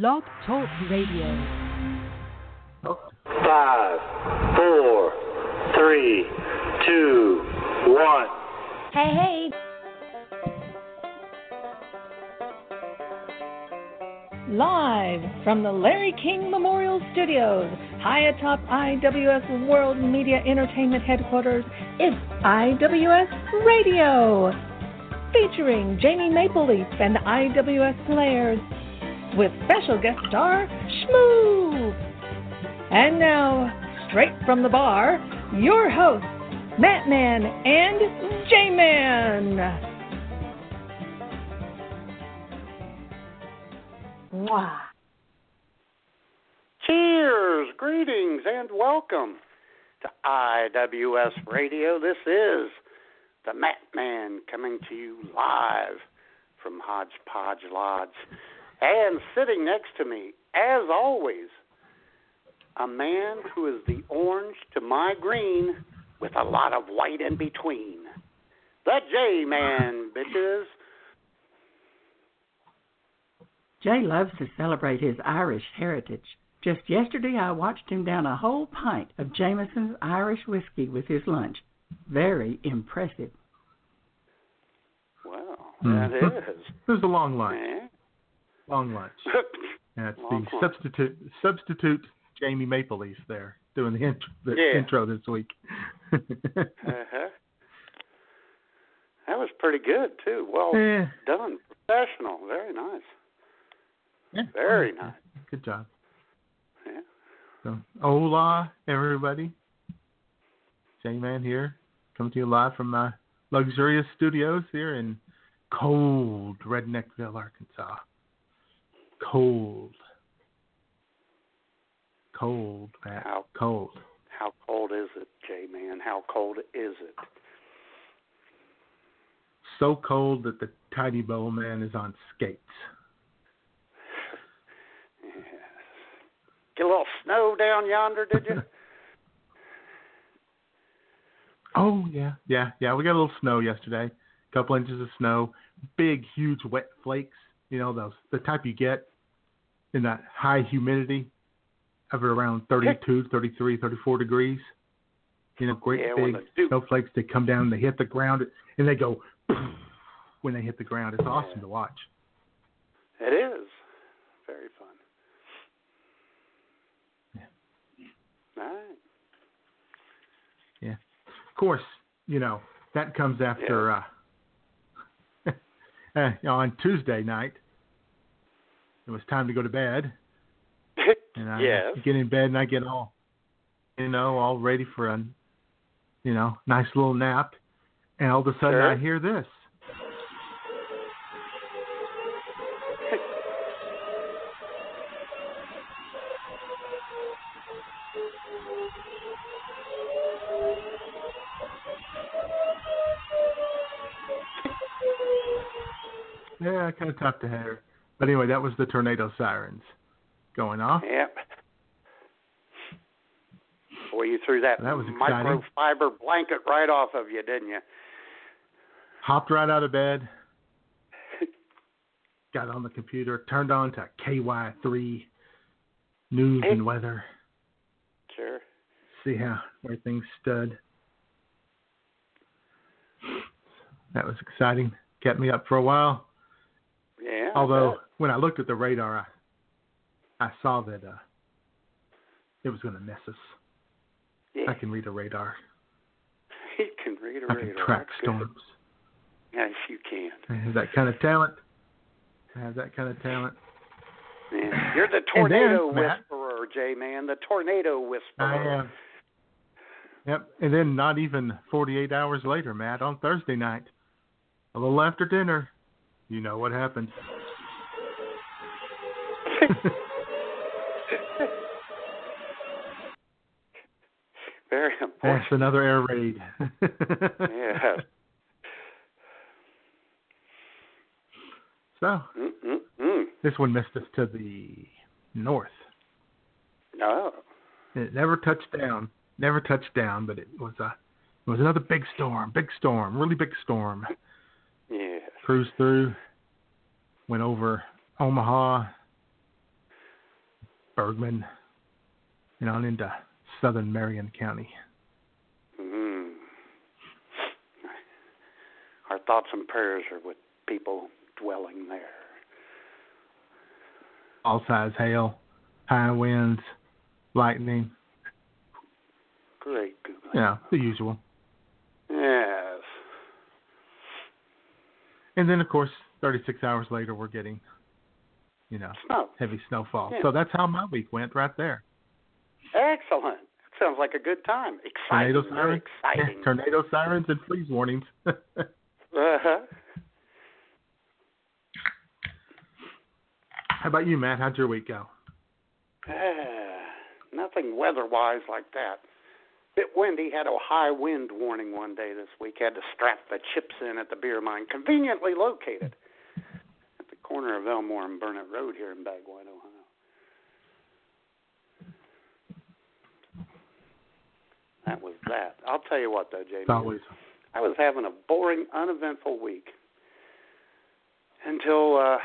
Blog Talk Radio. Five, four, three, two, one. Hey, hey. Live from the Larry King Memorial Studios, high atop IWS World Media Entertainment Headquarters, it's IWS Radio. Featuring Jamie MapleLeaf and the IWS Players, with special guest star Schmoop. And now, straight from the bar, your hosts, Matt Man and J Man. Cheers, greetings, and welcome to IWS Radio. This is the Matt Man coming to you live from Hodgepodge Lodge. And sitting next to me, as always, a man who is the orange to my green with a lot of white in between. The J Man, bitches. Jay loves to celebrate his Irish heritage. Just yesterday, I watched him down a whole pint of Jameson's Irish whiskey with his lunch. Very impressive. Well, Mm. that is. It was a long lunch. Yeah. Long lunch. That's Long the lunch. substitute substitute Jamie MapleLeaf there doing the intro, the Yeah. intro this week. Uh-huh. That was pretty good too. Well Eh, done, professional. Very nice. yeah, Very yeah, nice. Good job. Yeah. So, hola, everybody. J Man here, coming to you live from my luxurious studios here in cold Redneckville, Arkansas. Cold. Cold, Matt. How- Cold. How cold is it, J Man? How cold is it? So cold that the tiny bow man is on skates. Yes. Get a little snow down yonder, did you? Oh yeah, yeah, yeah. We got a little snow yesterday. A couple inches of snow. Big, huge wet flakes. You know those the type you get in that high humidity of around 32, 33, 34 degrees. You know, great Yeah, big the snowflakes. that come down, and they hit the ground, and they go when they hit the ground. It's awesome Yeah. to watch. it is. Very fun. Yeah. All right. Of course, you know that comes after uh, uh, on Tuesday night. It was time to go to bed. And I yes. get in bed and I get all, you know, all ready for a, you know, nice little nap. And all of a sudden Sure. I hear this. Yeah, I kind of tough to hear. But anyway, that was the tornado sirens going off. Yep. Boy, you threw that, That was exciting. microfiber blanket right off of you, didn't you? Hopped right out of bed. Got on the computer, turned on to KY3 news and weather. Sure. see how where things stood. That was exciting. Kept me up for a while. Yeah. Although. When I looked at the radar, I I saw that uh, it was going to miss us. yeah. I can read a radar. you can read a I can radar. track That's good. storms. Yes, you can. I have that kind of talent. I have that kind of talent. Yeah. You're the then, tornado Matt- whisperer, J Man. The tornado whisperer. I am. Yep. And then not even 48 hours later, Matt, on Thursday night, a little after dinner, you know what happened. Very That's another air raid. yeah. So Mm-mm-mm. this one missed us to the north. No. It never touched down. Never touched down, but it was a it was another big storm, big storm, really big storm. Yeah. Cruised through, went over Omaha, Bergman, and on into southern Marion County. hmm Our thoughts and prayers are with people dwelling there. All size hail, high winds, lightning, Great yeah, the usual. Yes. And then, of course, 36 hours later, we're getting, you know, Snow. heavy snowfall. Yeah. So that's how my week went right there. Excellent. Sounds like a good time. Exciting. Tornado sirens, exciting. tornado sirens, and freeze warnings. Uh-huh. how about you, Matt? How'd your week go? Nothing weather-wise like that. Bit windy. Had a high wind warning one day this week. Had to strap the chips in at the beer mine, conveniently located corner of Elmore and Burnett Road here in Bagwell, Ohio. That was that. I'll tell you what, though, Jamie. Always I was having a boring, uneventful week until uh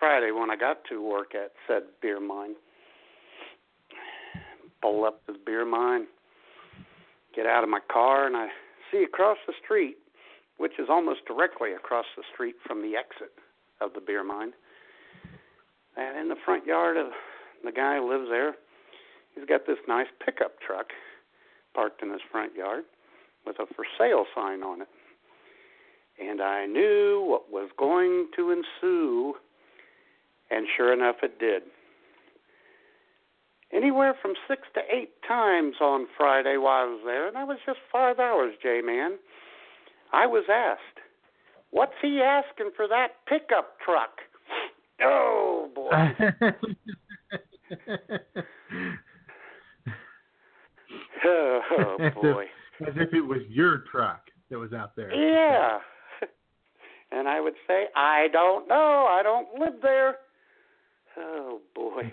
Friday when I got to work at said beer mine. Pull up to the beer mine, get out of my car, and I see across the street, which is almost directly across the street from the exit of the beer mine, and in the front yard of the guy who lives there, he's got this nice pickup truck parked in his front yard with a for sale sign on it. And I knew what was going to ensue, and sure enough, it did. Anywhere from six to eight times on Friday while I was there, and that was just five hours, J Man. I was asked, What's he asking for that pickup truck? Oh, boy. oh, boy. As if it was your truck that was out there. Yeah. And I would say, I don't know. I don't live there. Oh, boy.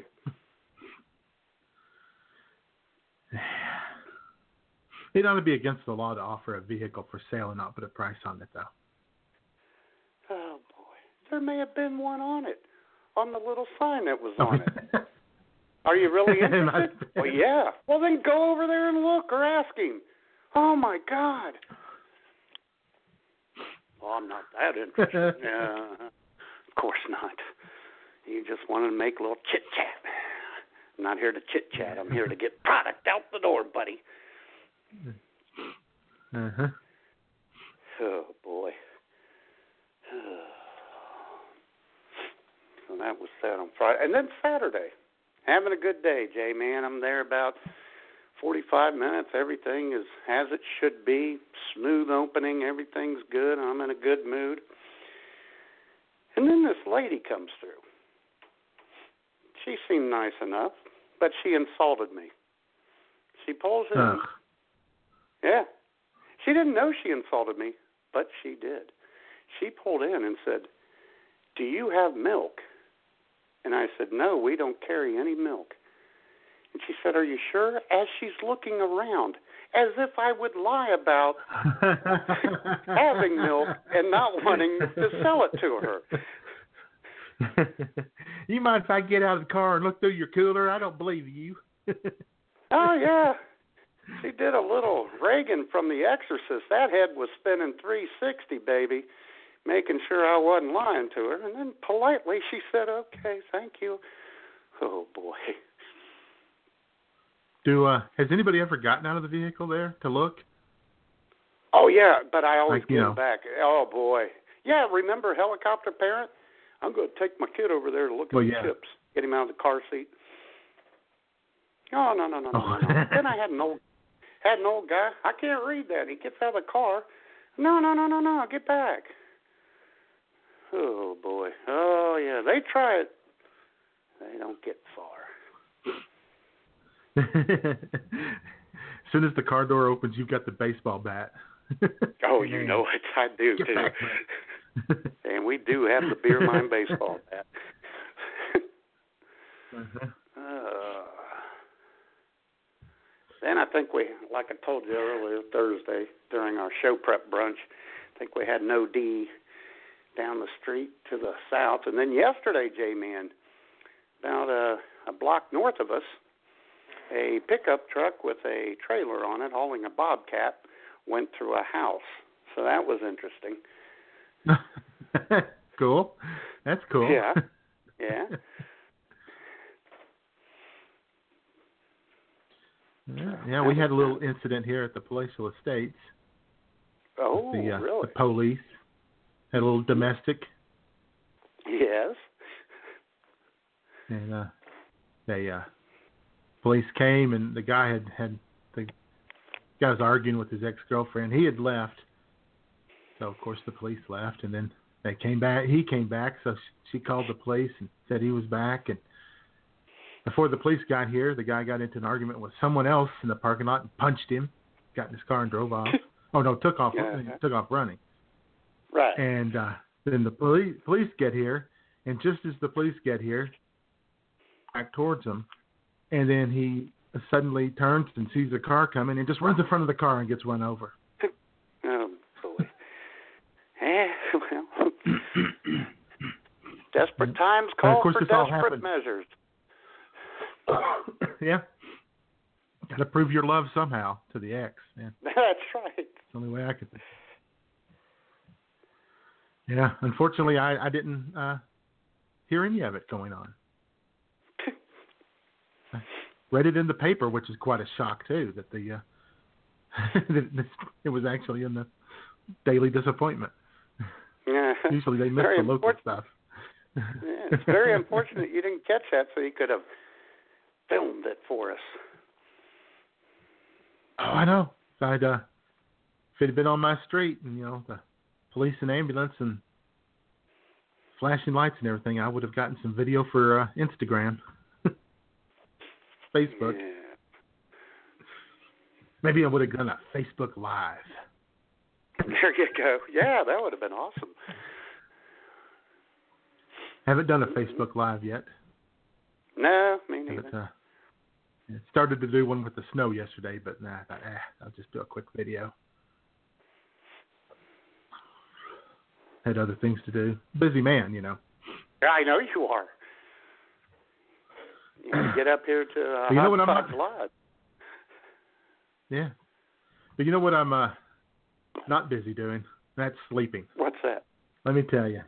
It ought to be against the law to offer a vehicle for sale and not put a price on it, though. There may have been one on it, on the little sign that was on it. Are you really interested? well, yeah. Well, then go over there and look or ask him. Oh, my God. Well, I'm not that interested. yeah. Of course not. You just wanted to make a little chit chat. I'm not here to chit chat. I'm here to get product out the door, buddy. uh-huh. Oh boy. So that was that on Friday, and then Saturday, having a good day, Jay. Man, I'm there about 45 minutes. Everything is as it should be. Smooth opening. Everything's good. I'm in a good mood. And then this lady comes through. She seemed nice enough, but she insulted me. She pulls in. Ugh. Yeah. She didn't know she insulted me, but she did. She pulled in and said, Do you have milk? And I said, No, we don't carry any milk. And she said, Are you sure? As she's looking around, as if I would lie about having milk and not wanting to sell it to her. you mind if I get out of the car and look through your cooler? I don't believe you. Oh, yeah. She did a little Regan from The Exorcist. That head was spinning 360, baby, making sure I wasn't lying to her. And then politely she said, "Okay, thank you." Oh boy. Do uh, has anybody ever gotten out of the vehicle there to look? Oh yeah, but I always Like, back. Oh boy. Yeah, remember helicopter parent? I'm going to take my kid over there to look at Well, the yeah. chips. Get him out of the car seat. Oh no no no no Oh. no. no. then I had an old had an old guy. I can't read that. He gets out of the car. No no no no no. Get back. Oh boy. Oh yeah. They try it. They don't get far. as soon as the car door opens, you've got the baseball bat. Oh, you know it. I do Get too. and we do have the beer mine baseball bat. uh-huh. Uh, then I think we, like I told you earlier Thursday during our show prep brunch, I think we had an OD down the street to the south. And then yesterday, J Man, about a, a block north of us, a pickup truck with a trailer on it hauling a bobcat went through a house. So that was interesting. cool. That's cool. Yeah. Yeah. Yeah, yeah, we had a little incident here at the Palatial Estates. Oh, the, uh, really? the police had a little domestic, Yes. and uh, they uh, police came, and the guy had had the guy was arguing with his ex girlfriend. He had left, so of course the police left, and then they came back. He came back, so she, she called the police and said he was back. And before the police got here, the guy got into an argument with someone else in the parking lot and punched him. Got in his car and drove off. oh no, took off Yeah. took off running. Right. And uh, then the police police get here, and just as the police get here, back towards him, and then he suddenly turns and sees a car coming and just runs in front of the car and gets run over. Oh boy. Eh, well, desperate times call for desperate measures. yeah. Got to prove your love somehow to the ex. Man, That's right. it's the only way I could think. Yeah, unfortunately, I I didn't uh hear any of it going on. I read it in the paper, which is quite a shock too. That the uh, it was actually in the Daily Disappointment. Yeah. Usually they miss Very the local important. stuff. Yeah, it's very unfortunate you didn't catch that, so you could have filmed it for us. Oh, I know. If I'd uh, if it had been on my street and you know the police and ambulance and flashing lights and everything, I would have gotten some video for uh, Instagram, Facebook. Yeah. Maybe I would have done a Facebook Live. There you go. Yeah, that would have been awesome. Haven't done a Facebook Live yet. No, me neither. uh, started to do one with the snow yesterday, but nah, I thought, eh, I'll just do a quick video. Had other things to do. Busy man, you know. I know you are. You get up here to uh, You know what I'm not- Live. Yeah. But you know what I'm uh, not busy doing? That's sleeping. What's that? Let me tell you.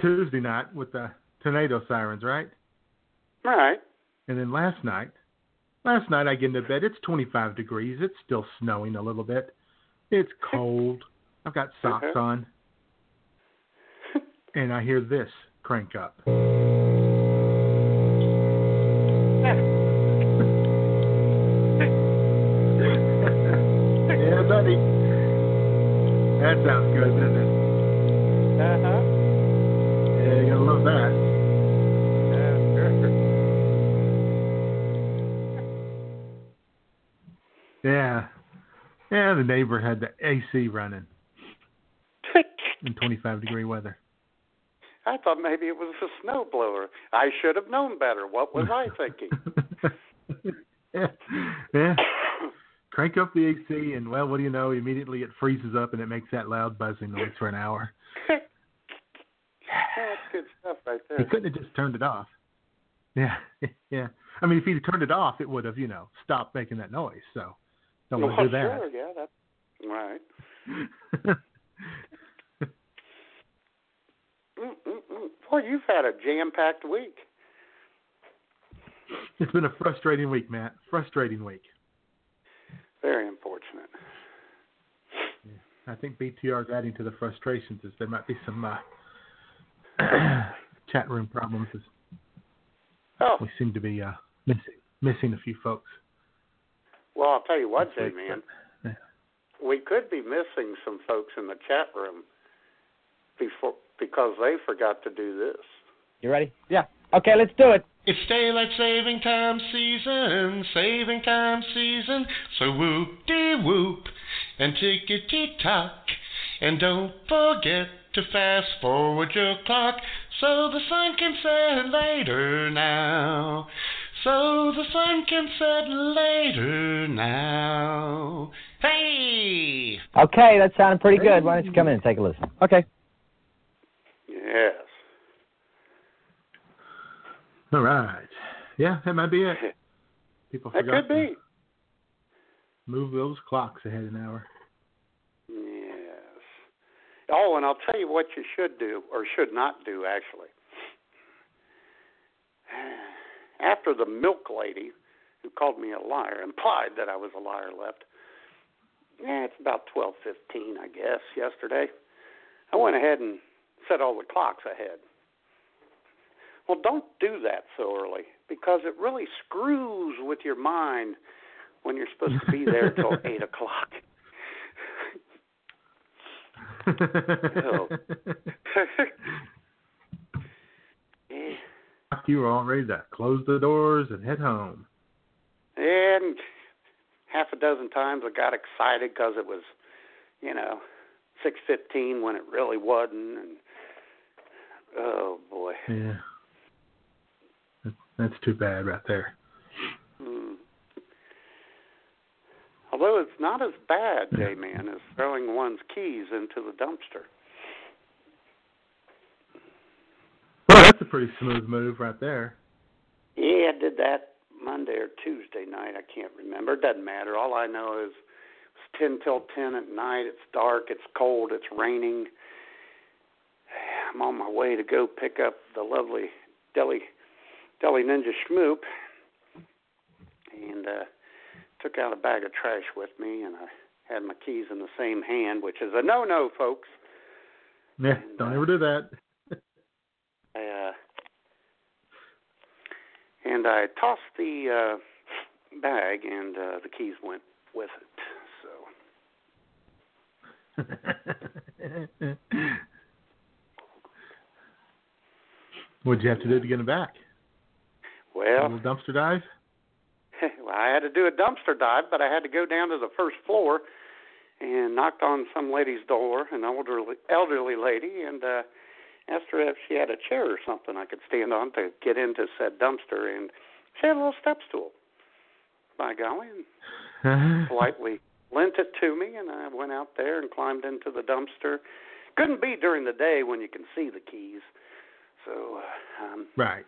Tuesday night with the tornado sirens, right? All right. And then last night, last night I get into bed. It's 25 degrees. It's still snowing a little bit. It's cold. I've got socks Uh-huh. on. And I hear this crank up. yeah, buddy. That sounds good, doesn't it? Uh huh. Yeah, you're gonna love that. Yeah. Yeah, the neighbor had the AC running in 25 degree weather. I thought maybe it was a snowblower. I should have known better. What was I thinking? yeah. yeah. Crank up the AC, and well, what do you know? Immediately it freezes up and it makes that loud buzzing noise for an hour. That's good stuff right there. He couldn't have just turned it off. Yeah, yeah. I mean, if he'd turned it off, it would have, you know, stopped making that noise. So don't want to do that. Sure, yeah, that's right. Mm-mm-mm. Boy, you've had a jam-packed week. it's been a frustrating week, Matt. Frustrating week. Very unfortunate. I think BTR is adding to the frustrations as there might be some uh, chat room problems as Oh, we seem to be uh, missing missing a few folks. well, I'll tell you what, week, J-Man. yeah. We could be missing some folks in the chat room before because they forgot to do this. You ready? Yeah. Okay, let's do it. It's daylight saving time season, saving time season. So whoop dee whoop and tickety tock. And don't forget to fast forward your clock so the sun can set later now. So the sun can set later now. Hey! Okay, that sounded pretty good. Why don't you come in and take a listen? Okay. Yes. All right. Yeah, that might be it. People That forgot could be. move those clocks ahead an hour. Yes. Oh, and I'll tell you what you should do, or should not do, actually. After the milk lady, who called me a liar, implied that I was a liar, left. Yeah, it's about twelve fifteen, I guess, yesterday. I went ahead and set all the clocks ahead. Well, don't do that so early because it really screws with your mind when you're supposed to be there till eight o'clock. Yeah. you were all ready to close the doors and head home. And half a dozen times I got excited because it was, you know, six fifteen when it really wasn't. And oh boy, Yeah. That- That's too bad right there. hmm. although it's not as bad, J man, as throwing one's keys into the dumpster. Well, that's a pretty smooth move right there. Yeah, I did that Monday or Tuesday night. I can't remember. It doesn't matter. All I know is it's ten till ten at night. It's dark. It's cold. It's raining. I'm on my way to go pick up the lovely Deli Deli Ninja Schmoop, and uh, took out a bag of trash with me, and I had my keys in the same hand, which is a no-no, folks. Yeah, don't ever do that. I, uh, and I tossed the uh, bag, and uh, the keys went with it. So What'd you have to do to get them back? Well, A little dumpster dive? well, I had to do a dumpster dive, but I had to go down to the first floor and knocked on some lady's door, an elderly elderly lady, and uh, asked her if she had a chair or something I could stand on to get into said dumpster, and she had a little step stool. By golly, and politely lent it to me, and I went out there and climbed into the dumpster. Couldn't be during the day when you can see the keys, so uh, I'm right.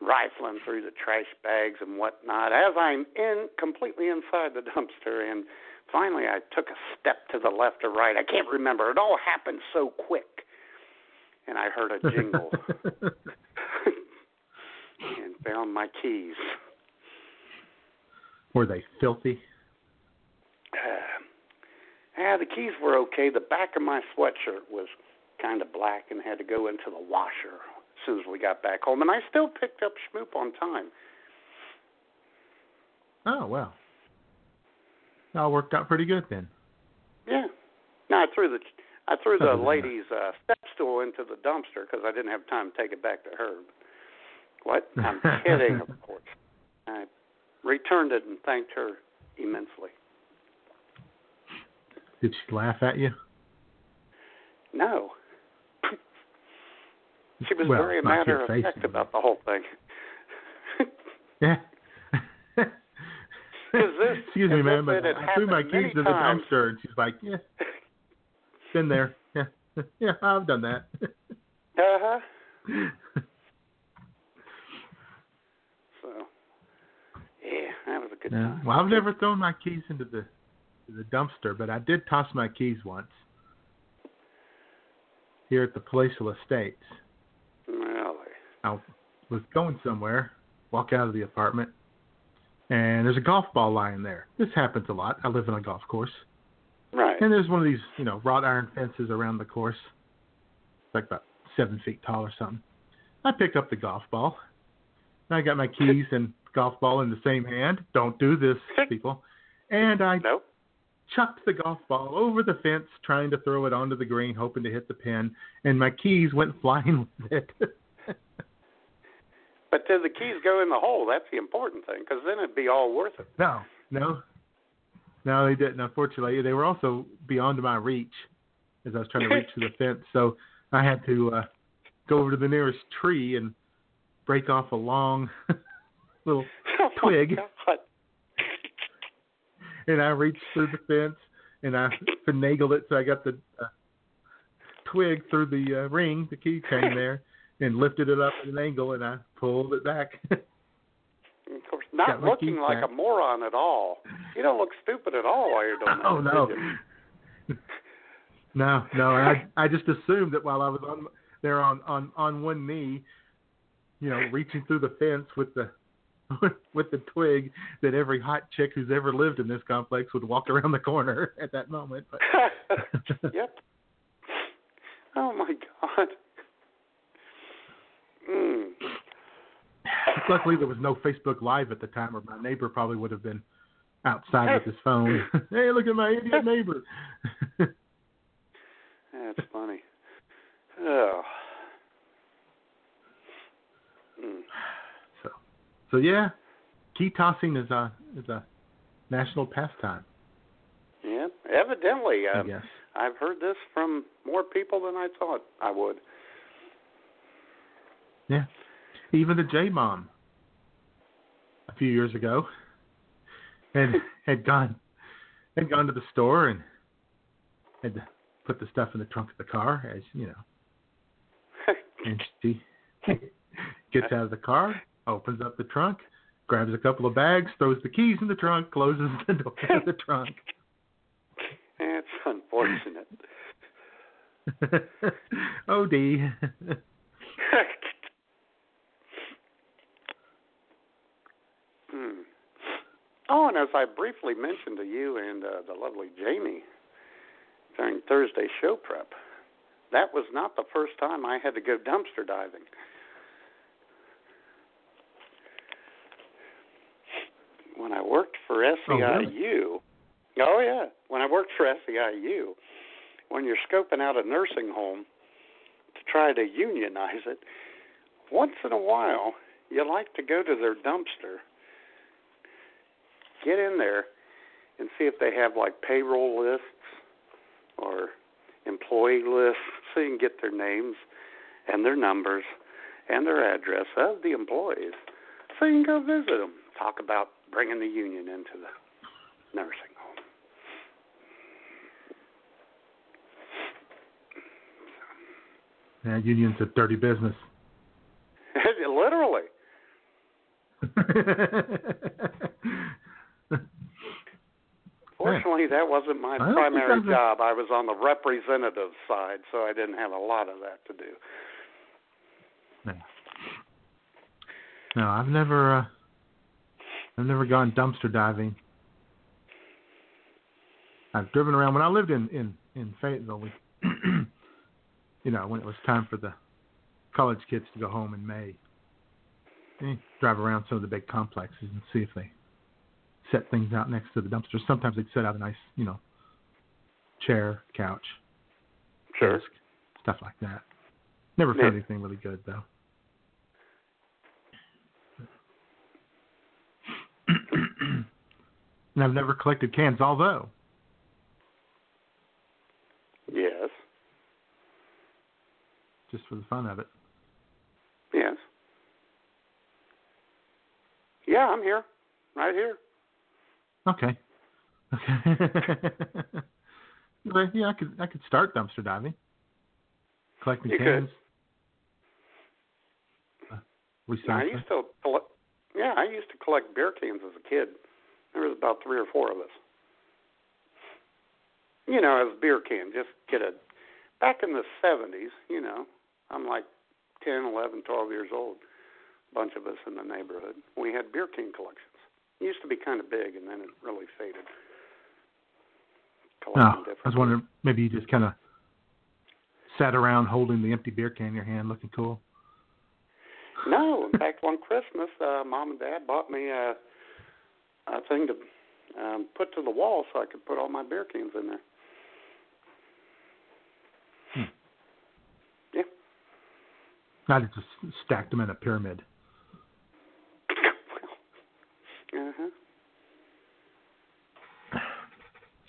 rifling through the trash bags and whatnot as I'm in completely inside the dumpster and finally I took a step to the left or right. I can't remember. It all happened so quick. And I heard a jingle and found my keys. Were they filthy? Uh, yeah, the keys were okay. The back of my sweatshirt was kind of black and had to go into the washer as soon as we got back home. And I still picked up Schmoop on time. Oh well. That all worked out pretty good then. Yeah. No, I threw the I threw the Other than that. lady's uh, step stool into the dumpster because I didn't have time to take it back to her. What? I'm kidding, of course. I returned it and thanked her immensely. Did she laugh at you? No. She was Well, very matter of fact about the whole thing. Yeah. this- Excuse me, man, but I threw my keys to the dumpster, and she's like, "Yeah, been there. Yeah, yeah, I've done that." Uh huh. So, yeah, that was a good Yeah. time. Well, I've never thrown my keys into the the dumpster, but I did toss my keys once here at the Palatial Estates. I was going somewhere, walk out of the apartment, and there's a golf ball lying there. This happens a lot. I live on a golf course. Right. And there's one of these, you know, wrought iron fences around the course. It's like about seven feet tall or something. I pick up the golf ball. I got my keys and golf ball in the same hand. Don't do this, people. And I Nope. chucked the golf ball over the fence, trying to throw it onto the green, hoping to hit the pin. And my keys went flying with it. But did the keys go in the hole? That's the important thing, because then it'd be all worth it. no, no, no, they didn't. Unfortunately, they were also beyond my reach as I was trying to reach to the fence. So I had to uh, go over to the nearest tree and break off a long little Oh, Twig. God. and I reached through the fence and I finagled it so I got the uh, twig through the uh, ring, the keychain there, and lifted it up at an angle, and I pulled it back. Of course, not looking like back. a moron at all. You don't look stupid at all while you're doing oh, that. oh no, no, no. I I just assumed that while I was on there on on on one knee, you know, reaching through the fence with the with the twig, that every hot chick who's ever lived in this complex would walk around the corner at that moment. But yep. Oh my God. Mm. luckily there was no Facebook Live at the time, or my neighbor probably would have been outside with his phone. hey, look at my idiot neighbor. That's funny. Oh. Mm. So, so yeah, key tossing is a is a national pastime. Yeah, evidently. I Um, guess. I've heard this from more people than I thought I would. Yeah, even the J Mom a few years ago had had gone had gone to the store and had to put the stuff in the trunk of the car, as you know, and she gets out of the car, opens up the trunk, grabs a couple of bags, throws the keys in the trunk, closes the door of the trunk. It's unfortunate. oh, D. Hmm. Oh, and as I briefly mentioned to you and uh, the lovely Jamie during Thursday show prep, that was not the first time I had to go dumpster diving. When I worked for SEIU, oh, yeah, when I worked for SEIU, when you're scoping out a nursing home to try to unionize it, once in a while you like to go to their dumpster get in there and see if they have like payroll lists or employee lists so you can get their names and their numbers and their address of the employees so you can go visit them talk about bringing the union into the nursing home. Yeah, union's a dirty business. literally Fortunately, that wasn't my it primary job. I was on the representative side, so I didn't have a lot of that to do. no, I've never, uh, I've never gone dumpster diving. I've driven around when I lived in in in Fayetteville. We, you know, when it was time for the college kids to go home in May, eh, drive around some of the big complexes and see if they set things out next to the dumpsters. Sometimes they'd set out a nice, you know, chair, couch, Sure. desk, stuff like that. Never Yeah. found anything really good though. and I've never collected cans, although Yes. just for the fun of it. Yes. Yeah, I'm here. Right here. Okay. Okay. Yeah, I could I could start dumpster diving. Collecting You could. cans. Uh, I used to collect. Yeah, I used to collect beer cans as a kid. There was about three or four of us. You know, as a beer can, just get a. Back in the '70s, you know, I'm like 10, 11, 12 years old. A bunch of us in the neighborhood. We had beer can collections. It used to be kind of big, and then it really faded. No, I was wondering maybe you just kind of sat around holding the empty beer can in your hand, looking cool. No, in fact, one Christmas, uh, mom and dad bought me a, a thing to um, put to the wall so I could put all my beer cans in there. Hmm. Yeah. I just stacked them in a pyramid. Uh-huh.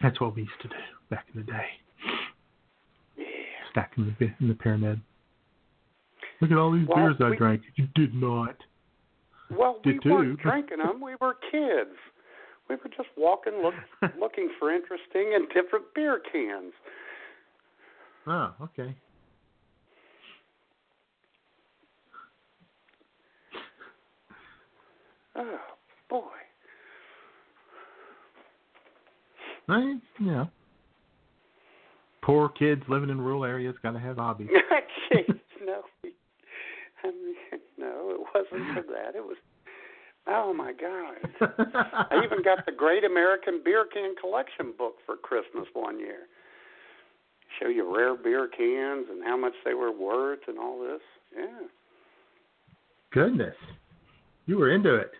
That's what we used to do back in the day. Yeah. Back in the, in the pyramid. Look at all these well, beers I drank. You did not. Well, did we too. weren't drinking them. We were kids. We were just walking, look, looking for interesting and different beer cans. Oh, okay. Oh boy. I, yeah. poor kids living in rural areas got to have hobbies. Jeez, no. I mean, no, it wasn't for that. It was. Oh my God! I even got the Great American Beer Can Collection book for Christmas one year. Show you rare beer cans and how much they were worth and all this. Yeah. Goodness, you were into it.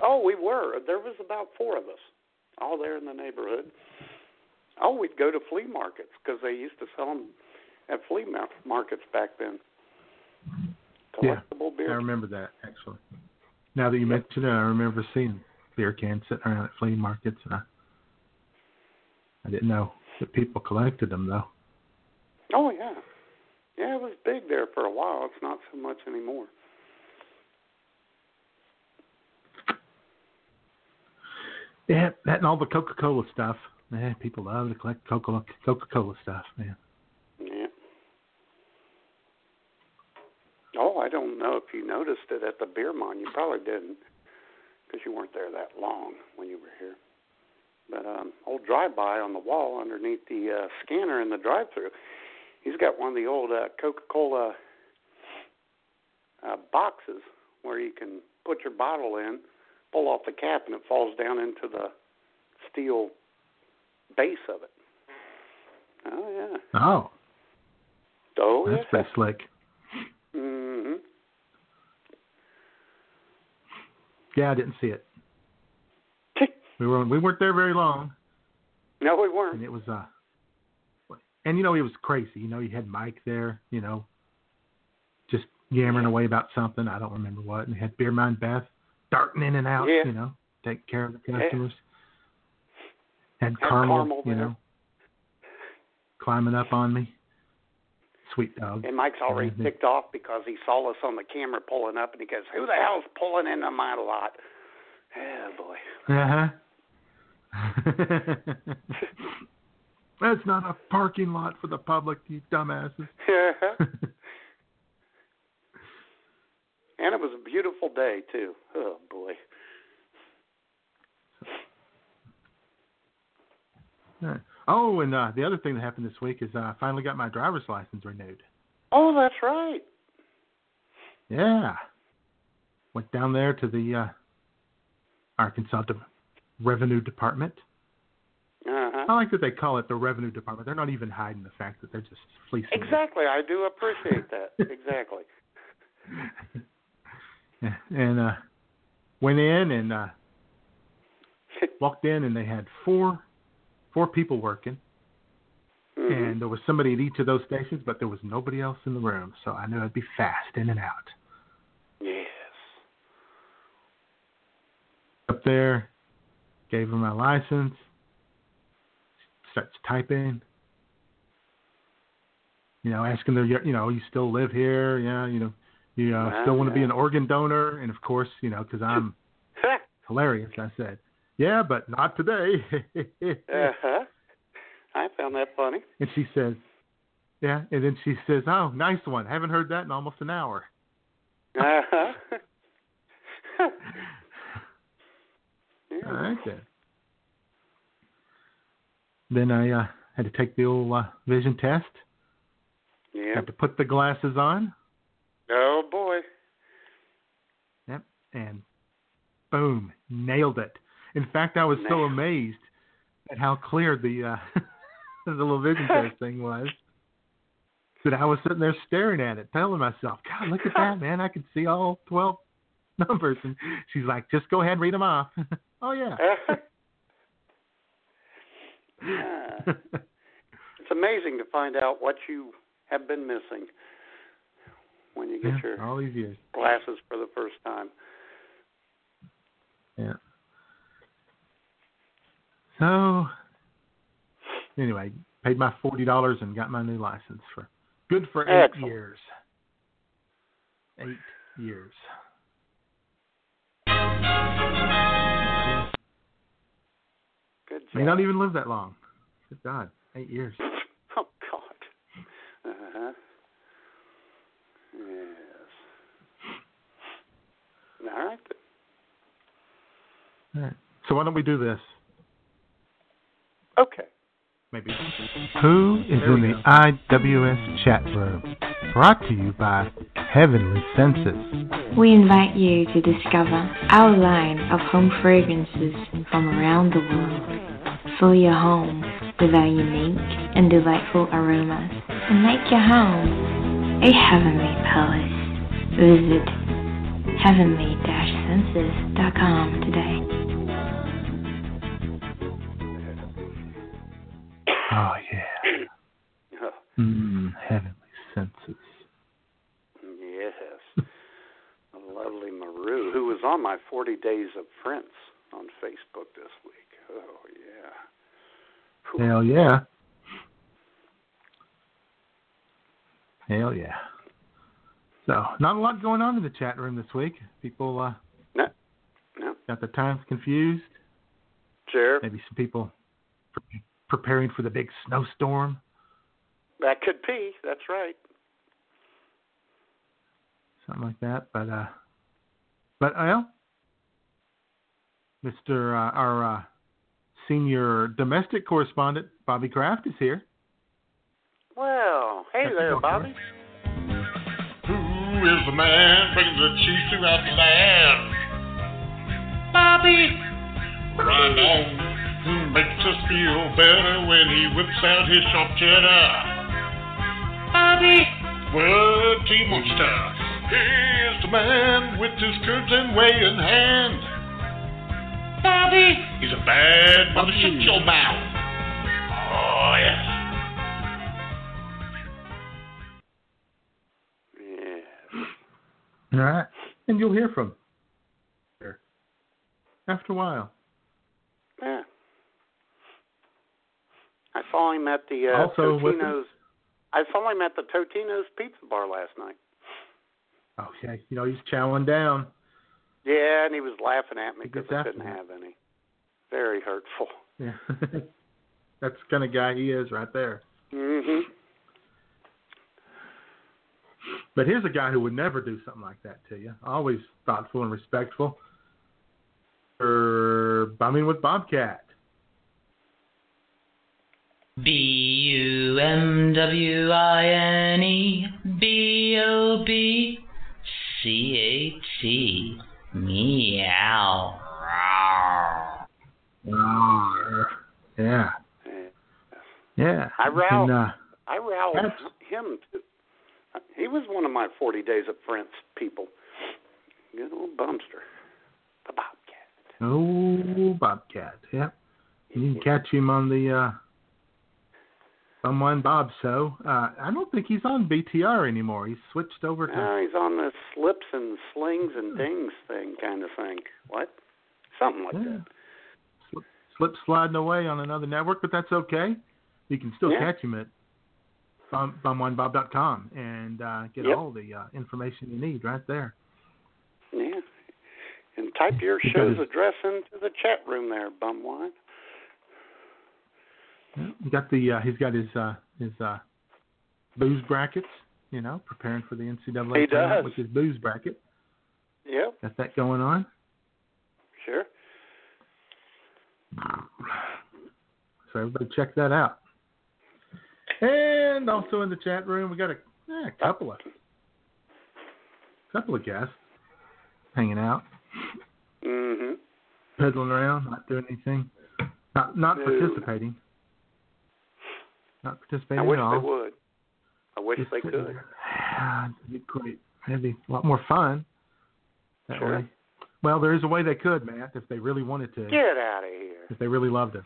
Oh, we were. There was about four of us, all there in the neighborhood. Oh, we'd go to flea markets because they used to sell them at flea markets back then. Yeah, Collectible I remember that actually. Now that you mention it, I remember seeing beer cans sitting around at flea markets, and I, I didn't know that people collected them though. Oh yeah, yeah. It was big there for a while. It's not so much anymore. Yeah, that and all the Coca Cola stuff. Man, people love to collect Coca Cola stuff, man. Yeah. Oh, I don't know if you noticed it at the beer mine. You probably didn't, because you weren't there that long when you were here. But um, old drive-by on the wall underneath the uh, scanner in the drive-through, he's got one of the old uh, Coca-Cola uh, boxes where you can put your bottle in, pull off the cap, and it falls down into the steel base of it. Oh yeah. Oh, Oh that's yeah. pretty slick. hmm Yeah, I didn't see it. We were we weren't there very long, no, we weren't. And it was uh, and you know he was crazy. You know he had Mike there. You know, just yammering away about something. I don't remember what. And he had Beer Mine Beth darting in and out. Yeah. You know, taking care of the customers. Had Had Carmel, Carmel you know, climbing up on me. Sweet dog. And Mike's already ticked off because he saw us on the camera pulling up, and he goes, "Who the hell's pulling into my lot?" Oh boy. Uh huh. That's not a parking lot for the public, you dumbasses. and it was a beautiful day too. Oh boy. Yeah. Oh, and uh, the other thing that happened this week is uh, I finally got my driver's license renewed. Oh, that's right. Yeah. Went down there to the uh, Arkansas De- Revenue Department. Uh-huh. I like that they call it the Revenue Department. They're not even hiding the fact that they're just fleecing. Exactly. I do appreciate that. exactly. And uh, went in and uh, walked in, and they had four four people working, Mhm. and there was somebody at each of those stations, but there was nobody else in the room, so I knew I'd be fast in and out. Yes. Up there, gave her my license, starts typing. You know, asking her, you know, you still live here? Yeah, you know, you uh, Wow, still want to be an organ donor? And of course, you know, because I'm hilarious, I said, yeah, but not today. uh-huh. I found that funny. and she says, yeah, and then she says, oh, nice one. Haven't heard that in almost an hour. Uh-huh. yeah. All right then. Then I uh, had to take the old uh, vision test. Yeah. Had to put the glasses on. Oh boy. Yep. And boom, nailed it. In fact, I was so amazed at how clear the uh, the little vision test thing was that I was sitting there staring at it, telling myself, "God, look at that, man! I can see all twelve numbers." And she's like, "Just go ahead and read them off." oh yeah. Ah. it's amazing to find out what you have been missing when you get Yeah, your all these years. glasses for the first time. Yeah. So anyway, paid my forty dollars and got my new license for good for eight Excellent. years. Eight years. Good job. May not even live that long. Good God, eight years. Oh God. Uh-huh. Yes. All right. All right. So why don't we do this? Okay. Maybe. Who is in the IWS chat room? Brought to you by Heavenly Senses. We invite you to discover our line of home fragrances from around the world. Fill your home with our unique and delightful aromas and make your home a heavenly palace. Visit heavenly-senses.com today. Oh yeah. Oh, Mm, heavenly senses. yes. A lovely Maru, who was on my 40 Days of Prince on Facebook this week. Oh, yeah. Whew. Hell yeah. Hell yeah. So, not a lot going on in the chat room this week. People uh, No. No. got their times confused. Sure. Maybe some people pre- preparing for the big snowstorm. That could be. That's right. something like that. But uh, but well, Mister uh, our uh, senior domestic correspondent Bobby Kraft is here. Well, hey That's there. Bobby. Is the man bringing the cheese throughout the land? Bobby! Right on. Who makes us feel better when he whips out his sharp cheddar? Bobby! What he monster? Here's the man with his curves and way in hand. Bobby! He's a bad mother. Shut your mouth. Oh, yes. All right, and you'll hear from her after a while. Yeah. I saw him at the uh, Also Totino's. I saw him at the Totino's Pizza Bar last night. Okay, you know he's chowing down. Yeah, and he was laughing at me because I couldn't have any. Very hurtful. Yeah, that's the kind of guy he is right there. Mm Mhm. But here's a guy who would never do something like that to you. Always thoughtful and respectful. Or bumming with Bobcat. B U M W I N E B O B C A T. Meow. Yeah, yeah. I row- And, uh, I rowed him too. He was one of my 40 Days of Prince people. Good old Bumster. The Bobcat. Oh, Bobcat. Yep. You can catch him on the uh, Someone Bob So. Uh, I don't think he's on BTR anymore. He's switched over to. Now he's on the slips and slings and dings thing kind of thing. What? Something like yeah. that. Slip, slip sliding away on another network, but that's okay. You can still Yeah. catch him at bumwinebob.com and uh, get Yep. all the uh, information you need right there. Yeah. And type your show's address into the chat room there, Bumwine. Got the uh, he's got his uh, his uh, booze brackets. You know, preparing for the NCAA He tournament does. with his booze bracket. Yep, Got that going on. sure. So everybody check that out. And also in the chat room, we got a, eh, a couple of couple of guests hanging out, Mhm. peddling around, not doing anything, not not No. participating, not I participating wish at all. they would. I wish Just they could. there. It'd be great. It'd be a lot more fun. That Sure. way. Well, there is a way they could, Matt, if they really wanted to. Get out of here. If they really loved us.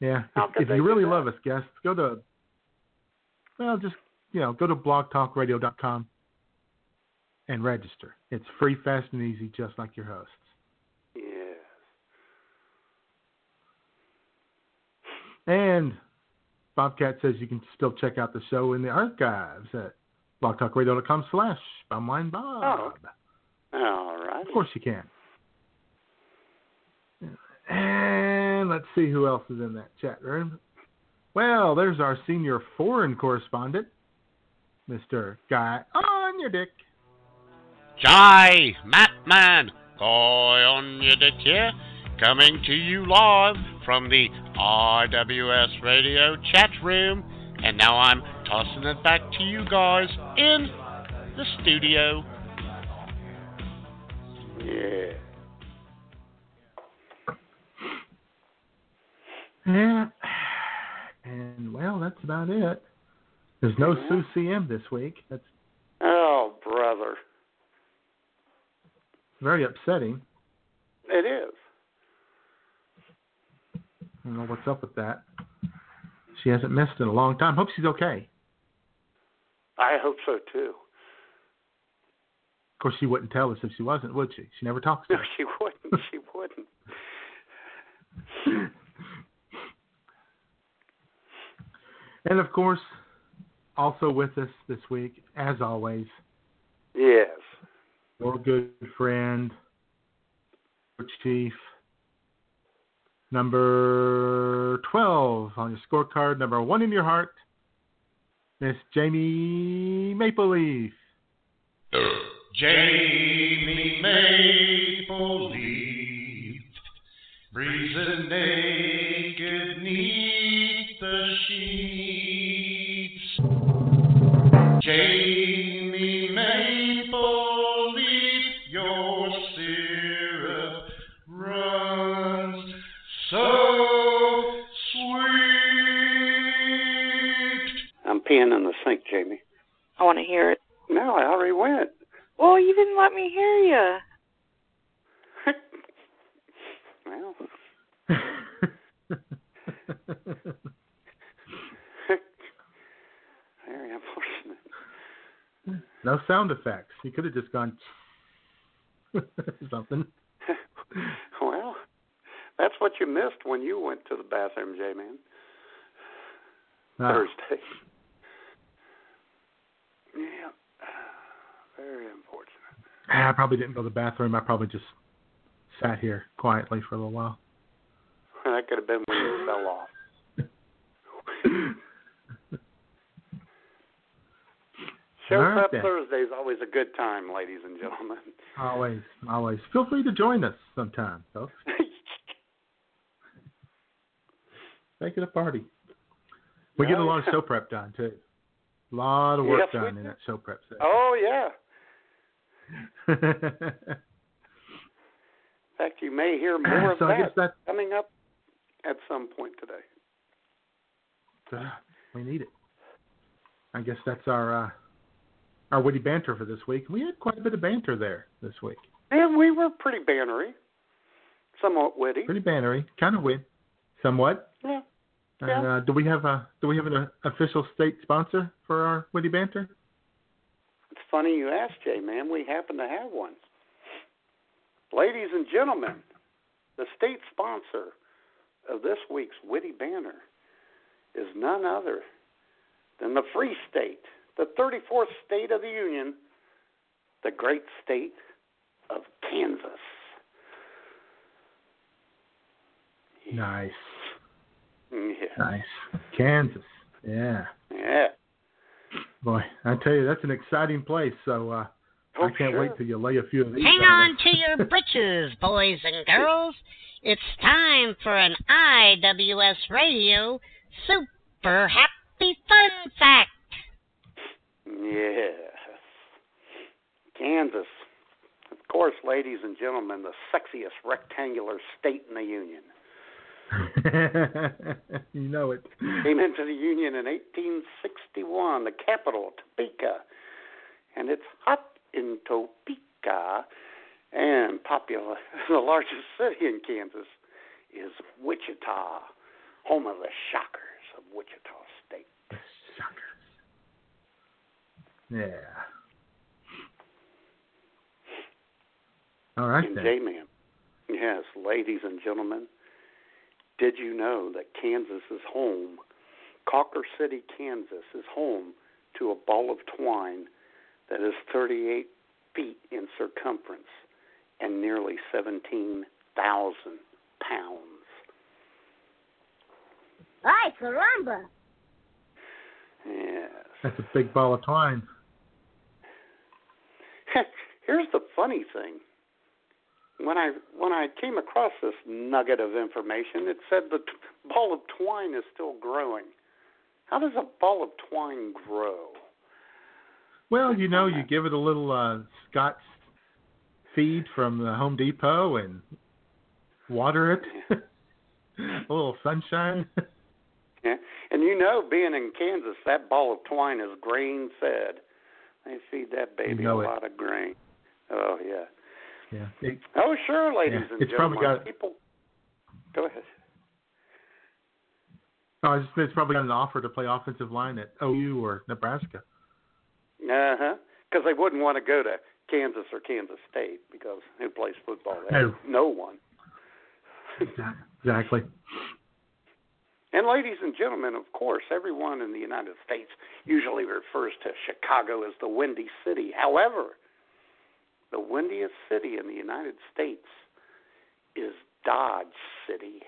Yeah. If if you really love us, guests, go to well, just you know, go to blogtalkradio.com and register. It's free, fast, and easy, just like your hosts. Yes. And Bobcat says you can still check out the show in the archives at blogtalkradio.com slash Bob. Oh. All right. Of course you can. And let's see who else is in that chat room. Well, there's our senior foreign correspondent, Mr. Guy on your dick. Jai, Matt Man, Boy on your dick here, coming to you live from the IWS Radio chat room. And now I'm tossing it back to you guys in the studio. Yeah. Yeah. And well, that's about it. There's no Sue CM this week. That's Oh, brother. very upsetting. It is. I don't know what's up with that. She hasn't missed in a long time. Hope she's okay. I hope so too. Of course, she wouldn't tell us if she wasn't, would she? She never talks to No, us. she wouldn't. She wouldn't. And of course, also with us this week, as always, Yes. your good friend, your chief, number 12 on your scorecard, number one in your heart, Miss Jamie MapleLeaf. Uh, Jamie MapleLeaf, breezing naked neath the sheets. Jamie MapleLeaf, your syrup runs so sweet. I'm peeing in the sink, Jamie. I want to hear it. No, I already went. Well, you didn't let me hear you. Well, very unfortunate. No sound effects. He could have just gone something. well, that's what you missed when you went to the bathroom, J-Man. Ah, Thursday. Yeah. Very unfortunate. I probably didn't go to the bathroom. I probably just sat here quietly for a little while. That could have been when you fell off. Show All right, Prep. Thursday is always a good time, ladies and gentlemen. Always, always. Feel free to join us sometime, folks. Make it a party. We get a lot of show prep done too. A lot of work Yes, done do. in that show prep session. oh yeah. In fact, you may hear more of so I guess that that coming up at some point today. uh, we need it. I guess that's our uh, our witty banter for this week. We had quite a bit of banter there this week. And we were pretty bannery, somewhat witty. Pretty bantery, kind of witty, somewhat. Yeah. And uh, do we have a do we have an uh, official state sponsor for our witty banter? It's funny you asked, Jay, man. We happen to have one. Ladies and gentlemen, the state sponsor of this week's Witty Banner is none other than the Free State, the 34th state of the Union, the great state of Kansas. Nice, Yeah. nice. Kansas, yeah. Yeah. Boy, I tell you, that's an exciting place. So uh, Oh, I can't sure. wait till you lay a few of these. Hang on on to your britches, boys and girls. It's time for an IWS Radio Super Happy Fun Fact. Yes. Kansas. Of course, ladies and gentlemen, the sexiest rectangular state in the Union. you know it. Came into the Union in 1861, the capital, Topeka. And it's hot in Topeka. And popular, the largest city in Kansas is Wichita, home of the Shockers of Wichita State. Yeah. All right J-Man. Yes, ladies and gentlemen, did you know that Kansas is home, Cawker City, Kansas is home to a ball of twine that is 38 feet in circumference and nearly 17,000 pounds. Ay, caramba. Yes. That's a big ball of twine. Here's the funny thing. when I when I came across this nugget of information, it said the t- ball of twine is still growing. How does a ball of twine grow? Well, you know, you give it a little uh, Scott's feed from the Home Depot and water it. a little sunshine. Yeah. And you know, being in Kansas, that ball of twine is grain fed. They feed that baby know a it. lot of grain. Oh yeah. yeah. It, Oh sure, ladies Yeah, and it's probably gentlemen. got- People, go ahead. oh, it's, it's probably got an offer to play offensive line at OU or Nebraska. Uh huh. Because they wouldn't want to go to Kansas or Kansas State because who plays football there? No. no one. Exactly. And ladies and gentlemen, of course, everyone in the United States usually refers to Chicago as the Windy City. However, the windiest city in the United States is Dodge City.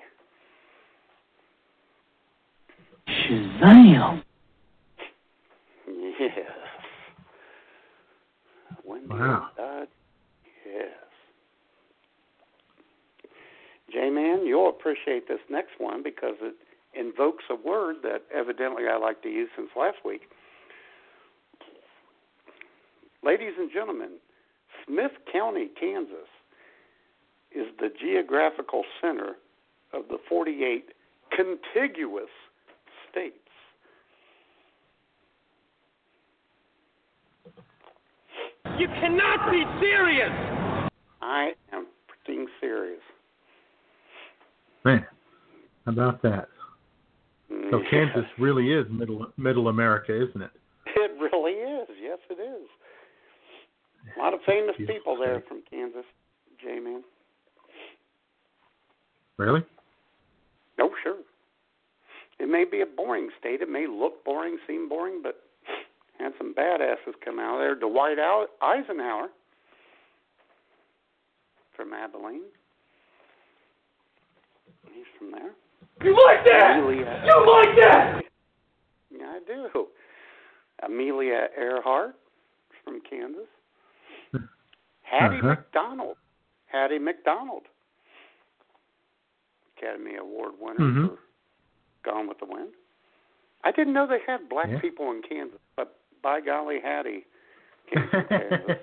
Shazam! Yes. Windy Wow. Dodge. Yes. J Man, you'll appreciate this next one because it invokes a word that evidently I like to use since last week. Ladies and gentlemen, Smith County, Kansas is the geographical center of the 48 contiguous states. You cannot be serious! I am freaking serious. Man, how about that? So. Kansas really is middle middle America, isn't it? It really is. Yes, it is. A lot of famous Beautiful people there state. from Kansas, J Man. Really? Oh, sure. It may be a boring state. It may look boring, seem boring, but had some badasses come out of there. Dwight Eisenhower from Abilene. He's from there. You like that? Amelia, You like that? Yeah, I do. Amelia Earhart from Kansas. Hattie Uh-huh. McDonald. Hattie McDonald. Academy Award winner Mhm. for Gone with the Wind. I didn't know they had black Yeah. people in Kansas, but by golly, Hattie came from Kansas.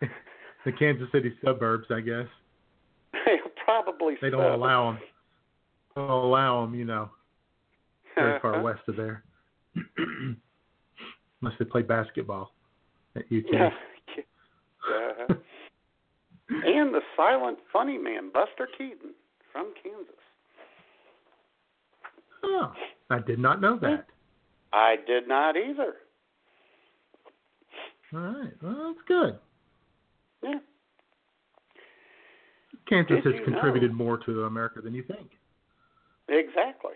the Kansas City suburbs, I guess. They probably They don't so. allow them. Don't allow them, you know, very far Uh-huh. west of there. Unless they play basketball at UT. Yeah. Uh-huh. and the silent funny man, Buster Keaton from Kansas. Oh, I did not know that. I did not either. All right. Well, that's good. Yeah. Kansas Did has contributed more to America than you think. Exactly.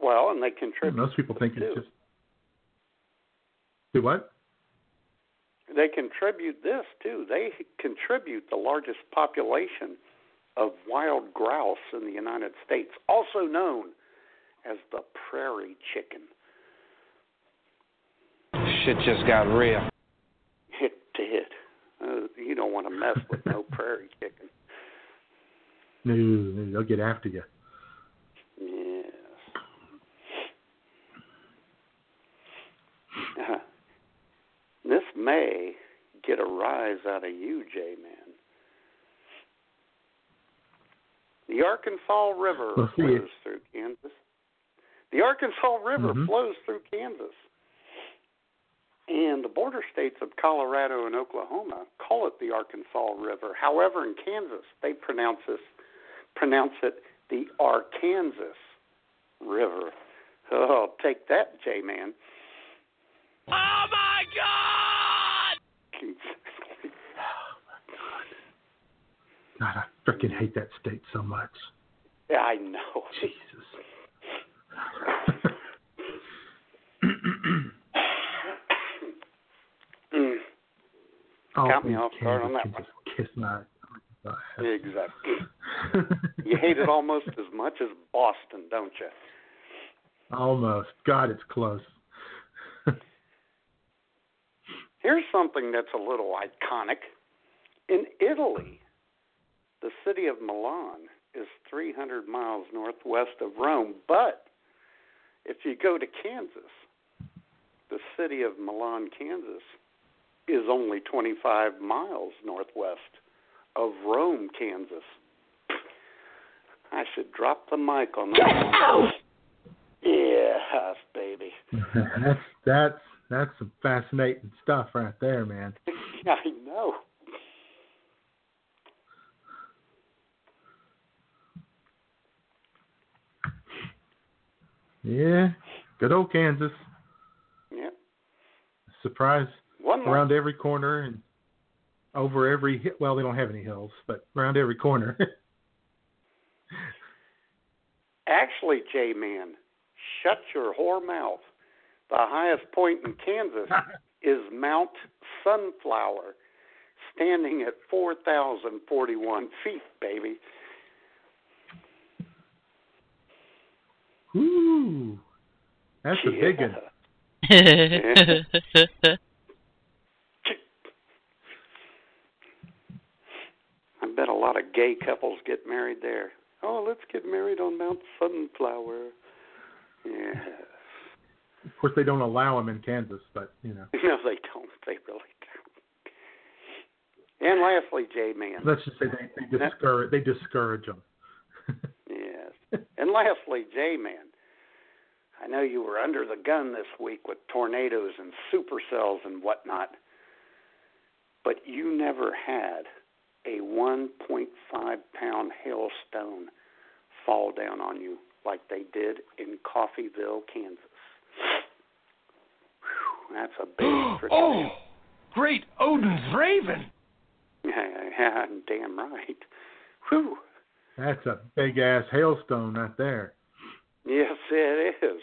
Well, and they contribute. Most people think too. it's just. Do what? They contribute this too. They contribute the largest population of wild grouse in the United States, also known as the prairie chicken. Shit just got real. It did. Uh, you don't want to mess with no prairie chicken. No, no, they'll get after you. Yes. Uh, this may get a rise out of you, J Man. The Arkansas River We'll flows through Kansas. The Arkansas River Mhm. flows through Kansas. And the border states of Colorado and Oklahoma call it the Arkansas River. However, in Kansas, they pronounce this pronounce it the Arkansas River. Oh, take that, J Man. Oh my god! Oh my God, I freaking hate that state so much. Yeah, I know. Mm, Oh, Got me off guard on that can just kiss my. Exactly. you hate it almost as much as Boston, don't you? Almost. God, it's close. Here's something that's a little iconic. In Italy, the city of Milan is 300 miles northwest of Rome, but if you go to Kansas, the city of Milan, Kansas, is only 25 miles northwest of Rome, Kansas. I should drop the mic on that. one. Yes, baby. that's that's that's some fascinating stuff right there, man. I know. Yeah, good old Kansas. Yeah. Surprise One more. around every corner and over every hi- well, they don't have any hills, but around every corner. Actually, J Man, shut your whore mouth. The highest point in Kansas is Mount Sunflower, standing at 4,041 feet, baby. Ooh, that's a big one. I bet a lot of gay couples get married there. Oh, let's get married on Mount Sunflower. Yes. Of course, they don't allow them in Kansas, but you know. No, they don't. They really don't. And lastly, J Man. Let's just say they, they discourage they discourage them. Yes. And lastly, J Man. I know you were under the gun this week with tornadoes and supercells and whatnot, but you never had a 1.5 pound hailstone fall down on you like they did in Coffeyville, Kansas. Whew, that's a big oh, deal. great Odin's Raven. Yeah, yeah, I'm damn right. Whew. That's a big ass hailstone right there. Yes, it is.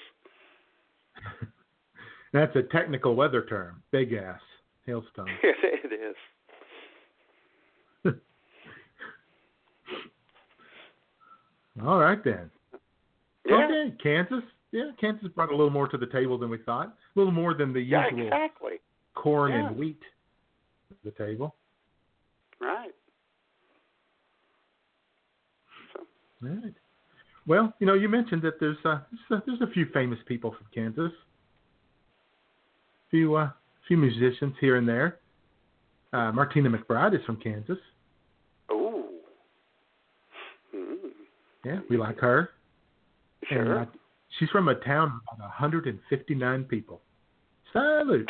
That's a technical weather term. Big ass hailstone. It, it is. All right then. Yeah. Okay, Kansas. Yeah, Kansas brought a little more to the table than we thought. A little more than the Yeah, usual exactly. corn Yeah. and wheat to the table. Right. All right. Well, you know, you mentioned that there's uh, there's a, there's a few famous people from Kansas. A few uh, few musicians here and there. Uh, Martina McBride is from Kansas. Ooh. Mm. Yeah, we like her. And, Sure. uh, she's from a town of about 159 people. Salute.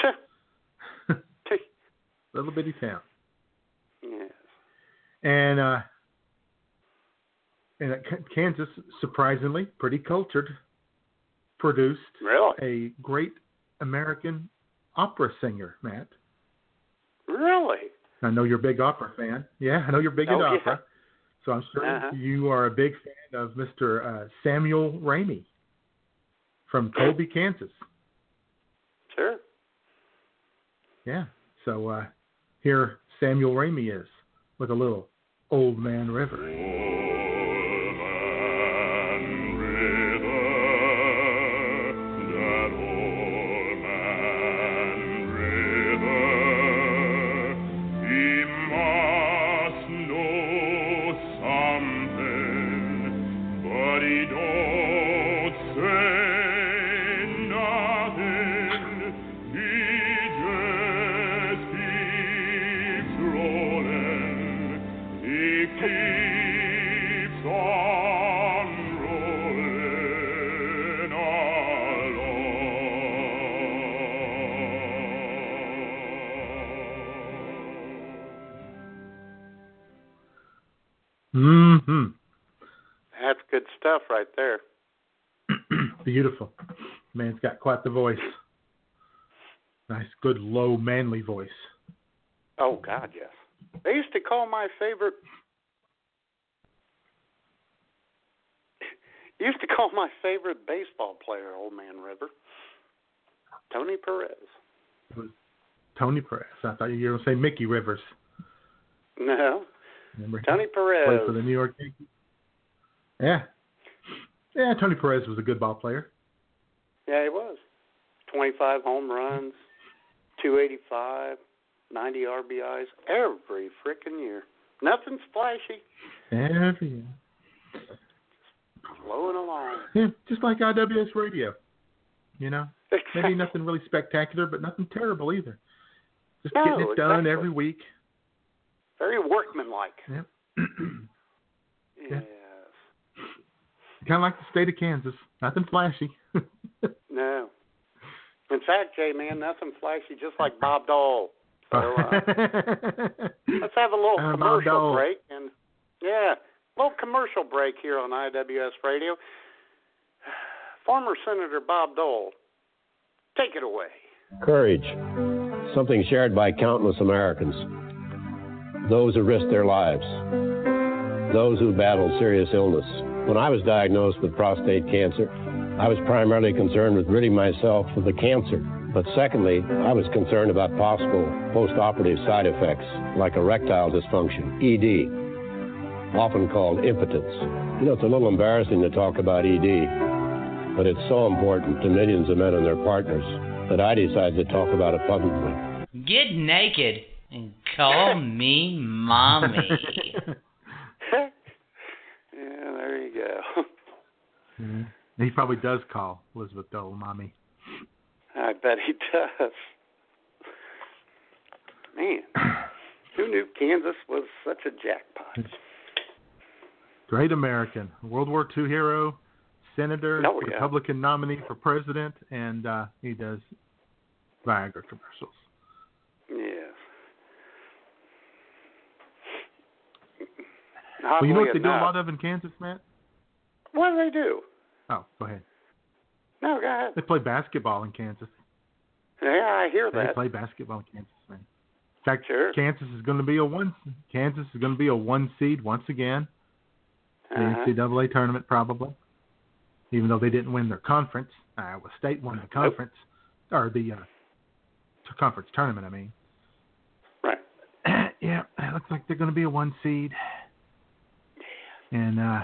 Little bitty town. Yes. And uh, and uh, Kansas, surprisingly, pretty cultured, produced Really? a great American opera singer, Matt. Really? I know you're a big opera fan. Yeah, I know you're big Oh, into yeah. opera. So I'm sure Uh-huh. you are a big fan of Mr. Uh, Samuel Ramey from Colby, Kansas. Sure. Yeah. So uh, here Samuel Ramey is with a little Old Man River. Mm-hmm. That's good stuff right there. Beautiful. Man's got quite the voice. Nice, good, low, manly voice. Oh God, yes. They used to call my favorite. used to call my favorite baseball player Old Man River. Tony Perez. Tony Perez. I thought you were going to say Mickey Rivers. No, Remember? Tony He Played Perez. for the New York Yankees. Yeah. Yeah, Tony Perez was a good ball player. Yeah, he was. 25 home runs, two eighty-five, ninety RBIs every frickin' year. Nothing flashy. Every year. Flowing along. Yeah, just like IWS Radio. You know, Exactly. maybe nothing really spectacular, but nothing terrible either. Just No, getting it done exactly. every week. Very workmanlike. Yep. Yes. kind of like the state of Kansas. Nothing flashy. No. In fact, Jay, man, nothing flashy, just like Bob Dole. So uh, let's have a little Uh, Bob commercial Dole. break, and yeah, a little commercial break here on IWS Radio. Former Senator Bob Dole, take it away. Courage, something shared by countless Americans. Those who risked their lives, those who battled serious illness. When I was diagnosed with prostate cancer, I was primarily concerned with ridding myself of the cancer. But secondly, I was concerned about possible post-operative side effects like erectile dysfunction, ED, often called impotence. You know, it's a little embarrassing to talk about ED, but it's so important to millions of men and their partners that I decided to talk about it publicly. Get naked and call me mommy. yeah, there you go. Mhm. He probably does call Elizabeth Dole mommy. I bet he does. Man, who knew Kansas was such a jackpot? Great American, World War II hero, senator, Oh, yeah. Republican nominee for president, and uh, he does Viagra commercials. Yes. Well, you know what they Oddly do a lot of in Kansas, Matt? What do they do? Oh, go ahead. No, go ahead. They play basketball in Kansas. Yeah, I hear They that. They play basketball in Kansas, man. In fact, Sure. Kansas is going to be a one. Kansas is going to be a one seed once again. The Uh-huh. NCAA tournament probably, even though they didn't win their conference. Iowa State won the conference or the uh, conference tournament. I mean, Right. yeah, it looks like they're going to be a one seed, and uh,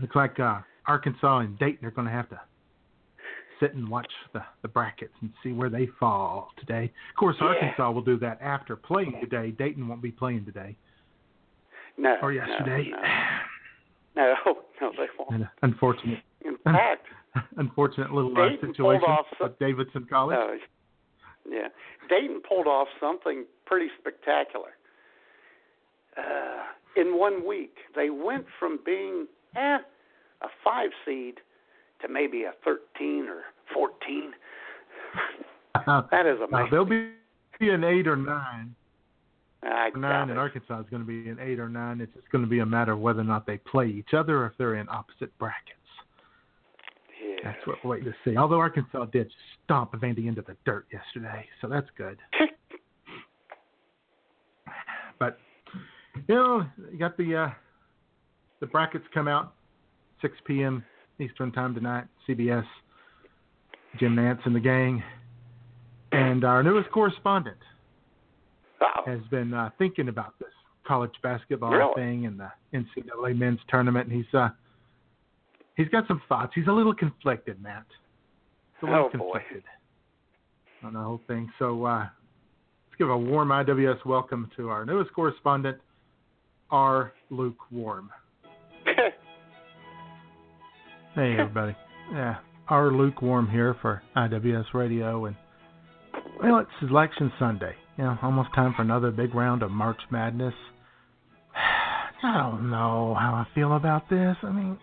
looks like uh, Arkansas and Dayton are going to have to sit and watch the, the brackets and see where they fall today. Of course, Yeah. Arkansas will do that after playing today. Dayton won't be playing today No. or yesterday. No, no, no they won't. And unfortunate, In fact, unfortunate little uh, Dayton pulled situation off some- at Davidson College. no, yeah, Dayton pulled off something pretty spectacular. Uh, in one week, they went from being eh, a five seed to maybe a thirteen or fourteen. That is amazing. they'll be, be an eight or nine. I nine, and. Arkansas is going to be an eight or nine. It's just going to be a matter of whether or not they play each other or if they're in opposite brackets. Yeah. That's what we're waiting to see. Although Arkansas did stomp Vandy into the dirt yesterday, so that's good. but you know, you got the uh, the brackets come out 6 p.m. Eastern time tonight. CBS. Jim Nantz and the gang, and our newest correspondent has been uh, thinking about this college basketball Really? thing and the NCAA men's tournament, and he's uh he's got some thoughts. He's a little conflicted, Matt. He's a little Oh, boy. conflicted on the whole thing. So uh, let's give a warm IWS welcome to our newest correspondent, R. lukewarm. Hey everybody. Yeah, our lukewarm here for IWS Radio, and well, it's Selection Sunday. You know, almost time for another big round of March Madness. I don't know how I feel about this. I mean,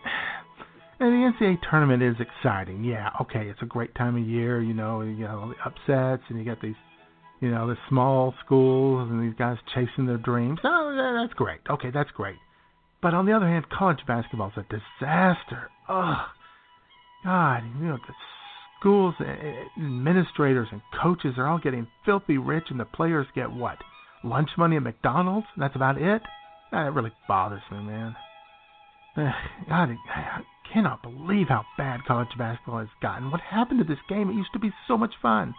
and the NCAA tournament is exciting. Yeah, okay, it's a great time of year. You know, you got all the upsets, and you got these, you know, the small schools and these guys chasing their dreams. Oh, that's great. Okay, that's great. But on the other hand, college basketball is a disaster. Ugh. God, you know, the schools, eh, administrators, and coaches are all getting filthy rich, and the players get what? Lunch money at McDonald's? That's about it? That really bothers me, man. Eh, God, I cannot believe how bad college basketball has gotten. What happened to this game? It used to be so much fun.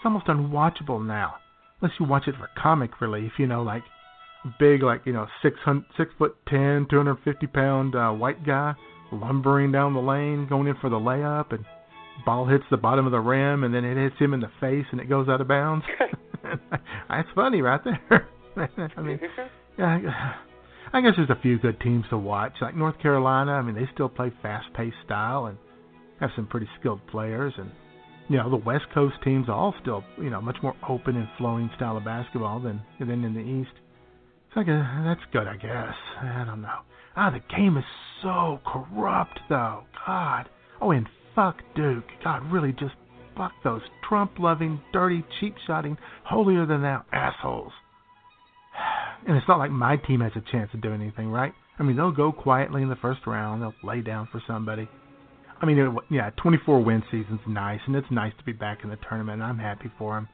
It's almost unwatchable now, unless you watch it for comic relief. You know, like big, like you know, six hundred, six foot ten, two hundred fifty pound uh, white guy lumbering down the lane, going in for the layup, and ball hits the bottom of the rim, and then it hits him in the face, and it goes out of bounds. That's funny right there. I mean, yeah, I guess there's a few good teams to watch. Like North Carolina, I mean, they still play fast-paced style and have some pretty skilled players. And you know, the West Coast teams are all still, you know, much more open and flowing style of basketball than than in the East. It's like a, that's good, I guess. I don't know. Ah, the game is so corrupt, though. God. Oh, and fuck Duke. God, really, just fuck those Trump-loving, dirty, cheap-shotting, holier-than-thou assholes. And it's not like my team has a chance to do anything, right? I mean, they'll go quietly in the first round. They'll lay down for somebody. I mean, it, yeah, 24 win season's nice, and it's nice to be back in the tournament. I'm happy for him.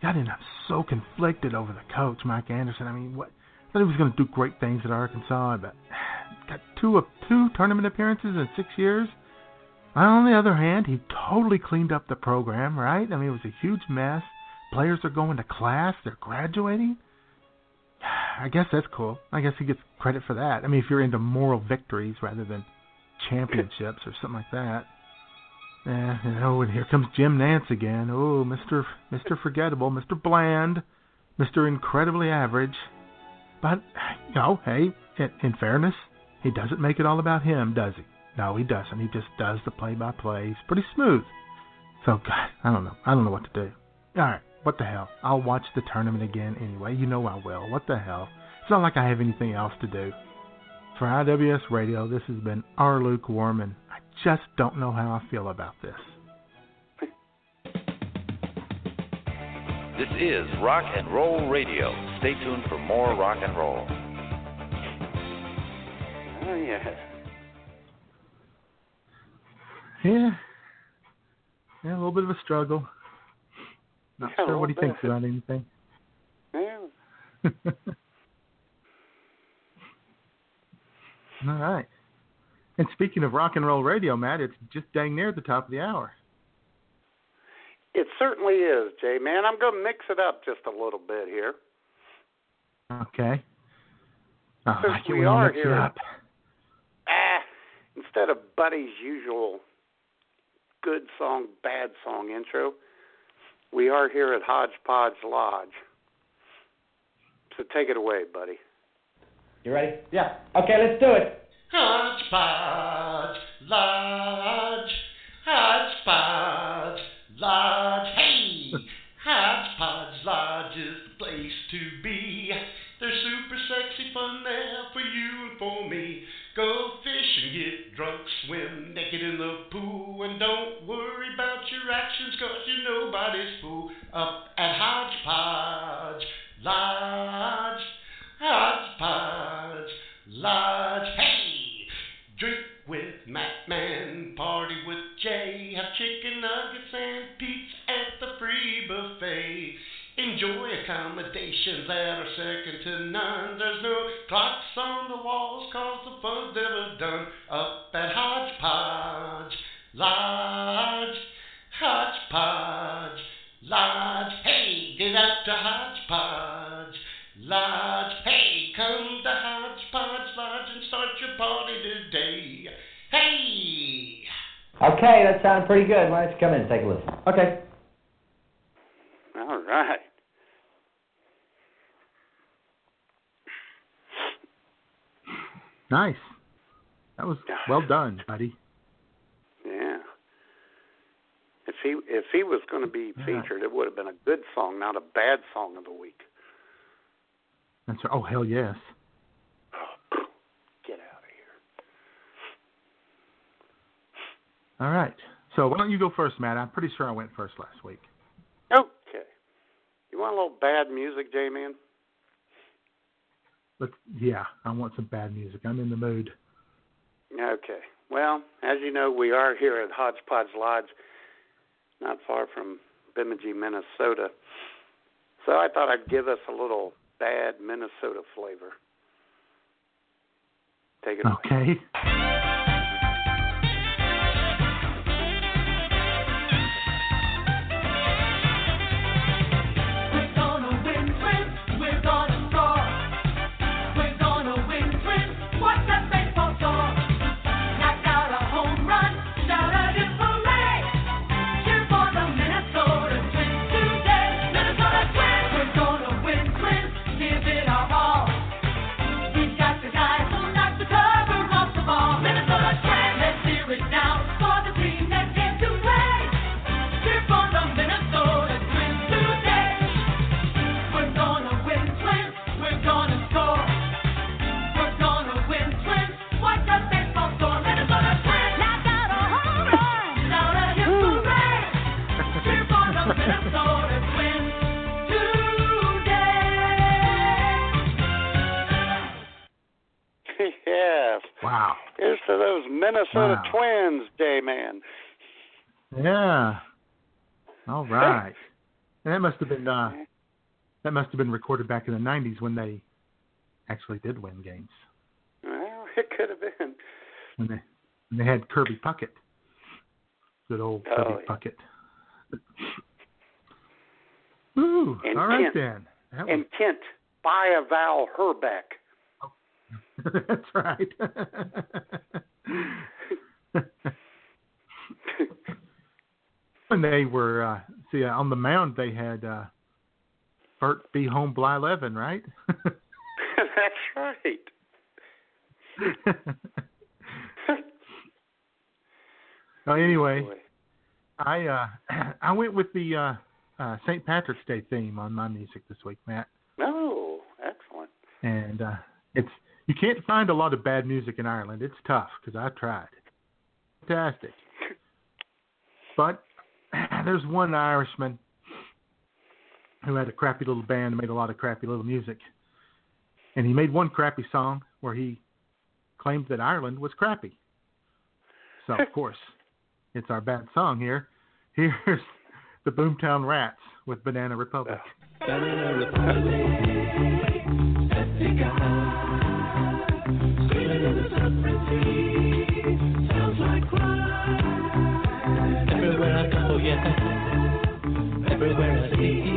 God, and I'm so conflicted over the coach, Mike Anderson. I mean, what? I thought he was going to do great things at Arkansas, but got two of two tournament appearances in six years. On the other hand, he totally cleaned up the program, right? I mean, it was a huge mess. Players are going to class. They're graduating. I guess that's cool. I guess he gets credit for that. I mean, if you're into moral victories rather than championships or something like that. Yeah, you oh, know, and here comes Jim Nantz again. Oh, Mister Mister Forgettable, Mister Bland, Mister Incredibly Average. But you know, hey, in, in fairness, he doesn't make it all about him, does he? No, he doesn't. He just does the play-by-play. He's pretty smooth. So, God, I don't know. I don't know what to do. All right. What the hell? I'll watch the tournament again anyway. You know I will. What the hell? It's not like I have anything else to do. For IWS Radio, this has been our lukewarm, and I just don't know how I feel about this. This is Rock and Roll Radio. Stay tuned for more rock and roll. Oh, yeah. Yeah. Yeah, a little bit of a struggle. Not Yeah, sure what he little thinks bit. about anything. Yeah. All right. And speaking of rock and roll radio, Matt, it's just dang near the top of the hour. It certainly is, Jay, man. I'm going to mix it up just a little bit here. Okay. Oh, Since we are here. up. Ah, instead of Buddy's usual good song, bad song intro, we are here at Hodgepodge Lodge. So take it away, buddy. You ready? Yeah. Okay, let's do it. Hodgepodge Lodge, Hodgepodge Lodge, hey! Hodgepodge Lodge is the place to be. There's super sexy fun there for you and for me. Go fish and get drunk, swim naked in the pool, and don't worry about your actions, cause you're nobody's fool. Up at Hodgepodge Lodge, Hodgepodge Lodge, hey! Drink with Matt Man, party with Jay, have chicken nuggets and pizza at the free buffet. Enjoy accommodations that are second to none. There's no clocks on the walls, cause the fun's never done. Up at Hodgepodge Lodge, Hodgepodge Lodge, hey, get out to Hodgepodge Lodge, come to Hodgepodge Lodge and start your party today. Hey! Okay, that sounds pretty good. Why don't you come in and take a listen? Okay. All right. Nice. That was well done, buddy. Yeah. If he if he was going to be featured, it would have been a good song, not a bad song of the week. That's oh hell yes. Get out of here. All right. So why don't you go first, Matt? I'm pretty sure I went first last week. Okay. You want a little bad music, J Man? But yeah, I want some bad music. I'm in the mood. Okay. Well, as you know, we are here at Hodgepodge Lodge, not far from Bemidji, Minnesota. So I thought I'd give us a little bad Minnesota flavor. Take it away. Okay. To those Minnesota Wow. Twins, day Man. Yeah. All right. And that must have been uh, that must have been recorded back in the '90s when they actually did win games. Well, it could have been. When they when they had Kirby Puckett. Good old Oh, Kirby yeah. Puckett. Ooh. And all right Kent. then. That And Kent, buy a Val Hrbek. that's right. when they were uh, see uh, on the mound, they had uh, Bert B. Home Blyleven, right? That's right. well, anyway, I uh, I went with the uh, uh, St. Patrick's Day theme on my music this week, Matt, No, excellent. and uh, it's you can't find a lot of bad music in Ireland. It's tough because I tried. Fantastic, but there's one Irishman who had a crappy little band and made a lot of crappy little music, and he made one crappy song where he claimed that Ireland was crappy. So of course, it's our bad song here. Here's the Boomtown Rats with Banana Republic. Everywhere I go, yeah. Everywhere I see.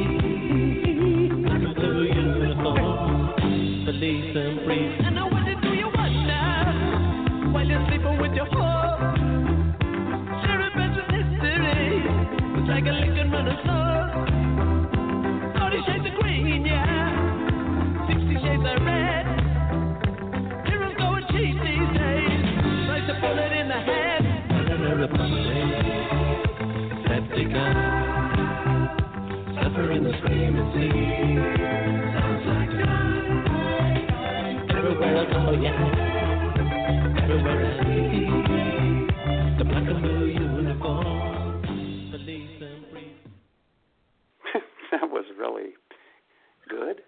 that was really good.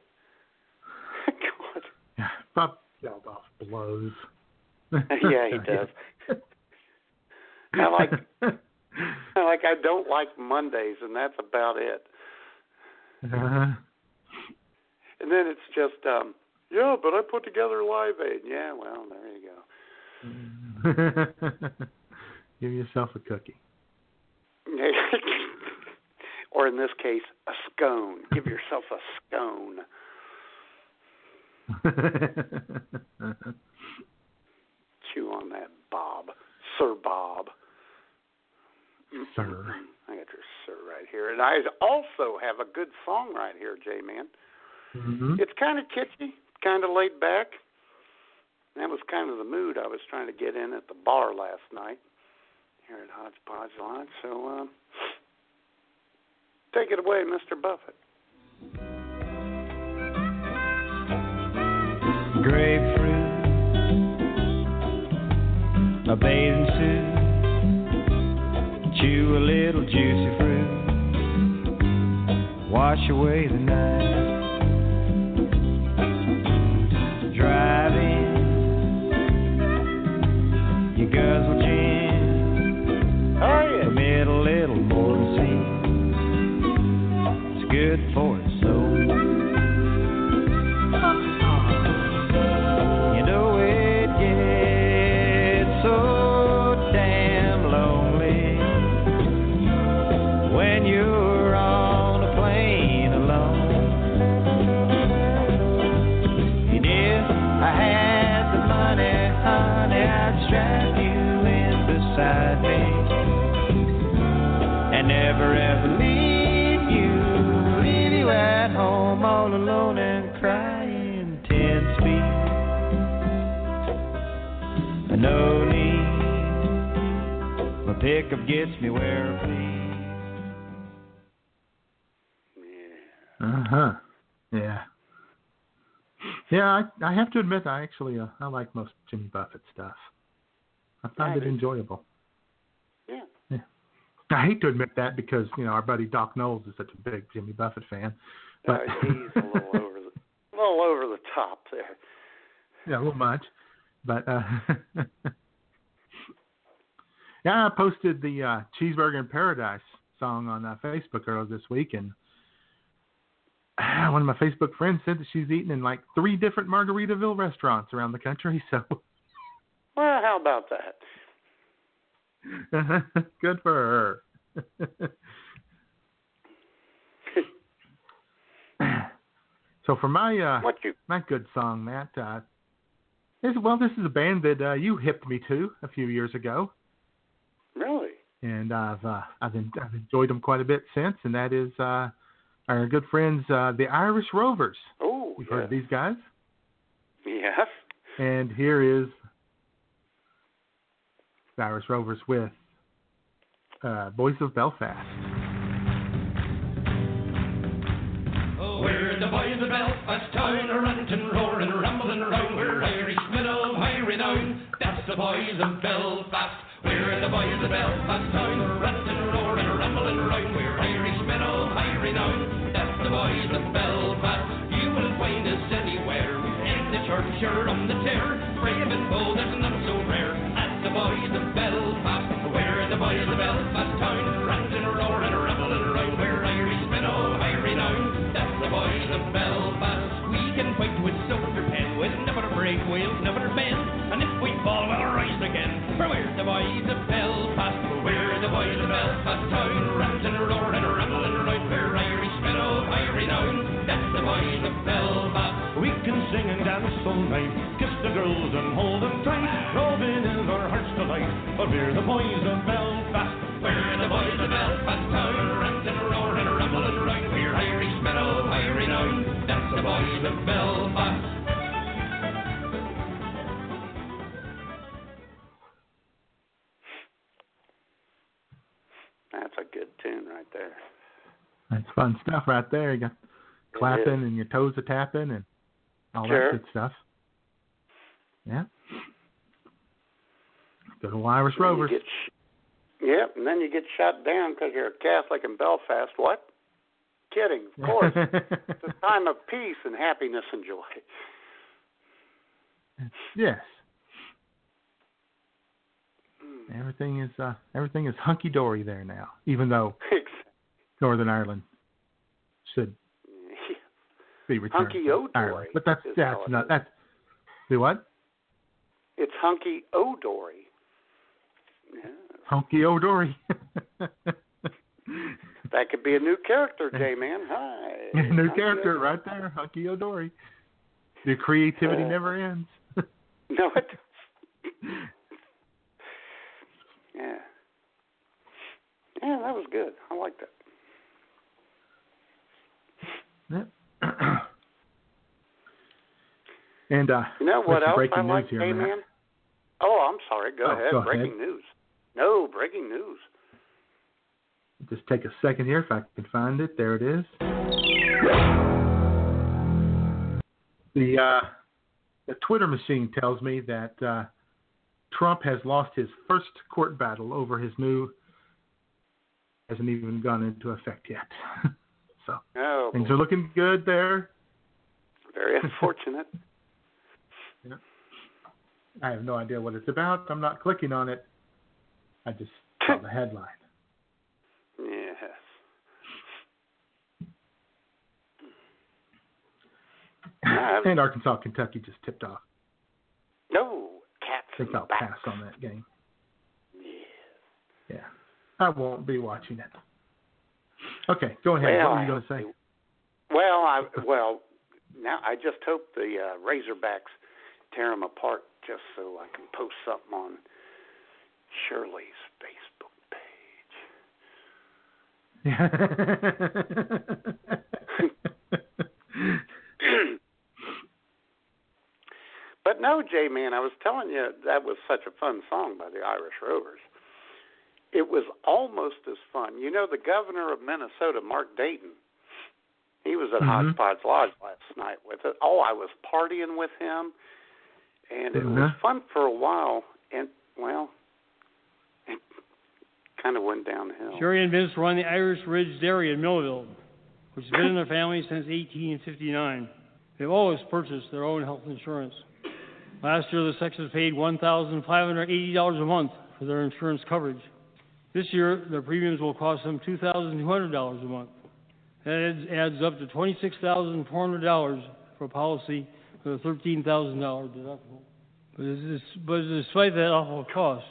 God. Yeah, Bob Geldof blows. yeah, he does. I like I like I don't like Mondays and that's about it. Uh, And then it's just um yeah, but I put together Live Aid. Yeah, well, there you go. give yourself a cookie. or in this case, a scone. Give yourself a scone. Chew on that, Bob. Sir Bob. Sir. I got your right here. And I also have a good song right here, J Man. hmm It's kind of kitschy, kind of laid back. That was kind of the mood I was trying to get in at the bar last night here at Hodgepodge Lodge. So, um, take it away, Mr. Buffett. grapefruit, a bathing suit, chew a little juicy fruit, wash away the night. Driving, you guzzle gin, oh, yeah. commit a little more sin. It's good for the soul. Pickup gets me where I please. Uh huh. Yeah. Yeah, I I have to admit I actually uh, I like most Jimmy Buffett stuff. I find Yeah, it I do. enjoyable. Yeah. I hate to admit that because you know our buddy Doc Knowles is such a big Jimmy Buffett fan. But Uh, he's a little over the, a little over the top there. yeah, a little much. But uh, yeah, I posted the uh, Cheeseburger in Paradise song on uh, Facebook earlier this week, and one of my Facebook friends said that she's eaten in like three different Margaritaville restaurants around the country. So Well, how about that? good for her. so for my uh, What you? my good song, Matt. Uh, this, well, this is a band that uh, you hipped me to a few years ago? And I've uh, I've, en- I've enjoyed them quite a bit since. And that is uh, our good friends, uh, the Irish Rovers. Oh, You've yeah. heard of these guys? Yes. And here is the Irish Rovers with uh, Boys of Belfast. Oh, we're the boys of Belfast town, ranting, roaring, rambling around. We're Irishmen of high renown. That's the boys of Belfast. We're the boys of Belfast town, ranting, roaring, rambling around. We're Irishmen of high renown. That's the boys of Belfast. You will find us anywhere. In the church or on the tear, brave and bold and not so rare. That's the boys of Belfast. We're the boys of Belfast town, boys of Belfast. We're the boys of Belfast town, ranting, roaring, rambling around. We're Irishmen of high renown. That's the boys of Belfast. We can sing and dance all night, kiss the girls and hold them tight. Robin is our heart's delight, but we're the boys of Belfast. We're the boys of Belfast town, ranting, roaring, rambling around. We're Irishmen of high renown. That's the boys of Belfast. That's a good tune right there. That's fun stuff right there. You got clapping and your toes are tapping and all Sure. that good stuff. Yeah. Good old Irish And then Rovers. Sh- yep, and then you get shot down because you're a Catholic in Belfast. What? Kidding, of course. it's a time of peace and happiness and joy. yes. Everything is uh, everything is hunky dory there now, even though Northern Ireland should be returned Hunky-o-dory Ireland. But that's that's not that's do what? It's hunky O'Dory. Yeah, Hunky O'Dory. that could be a new character, J Man. Hi. New Hunky character O- right there, Hunky O'Dory. Your creativity Uh, never ends. No, it Yeah. Yeah, that was good. I like that. Yep. and uh, You know what else breaking I news like, here, Matt. Man? Oh, I'm sorry. Go Oh, ahead. go breaking ahead. news. No, breaking news. Just take a second here if I can find it. There it is. The uh, the Twitter machine tells me that uh, Trump has lost his first court battle over his new hasn't even gone into effect yet. so Oh, things are looking good there. very unfortunate. yeah. I have no idea what it's about. I'm not clicking on it. I just saw the headline. yes. And Arkansas, Kentucky just tipped off. No, cats I think I'll pass on that game. Yeah. I won't be watching it. Okay, go ahead. Well, what were you going to say? Well, I well now I just hope the uh, Razorbacks tear them apart just so I can post something on Shirley's Facebook page. but no, J Man, I was telling you that was such a fun song by the Irish Rovers. It was almost as fun. You know, the governor of Minnesota, Mark Dayton, he was at Mhm. Hodgepodge Lodge last night with it. Oh, I was partying with him, and it was Mhm. fun for a while. And well, it kind of went downhill. Sherry and Vince run the Irish Ridge Dairy in Millville, which has been in their family since 1859. They've always purchased their own health insurance. Last year, the Sexes paid $1,580 a month for their insurance coverage. This year, their premiums will cost them $2,200 a month. That adds, adds up to $26,400 for a policy with a $13,000 deductible. But, it's, but despite that awful cost,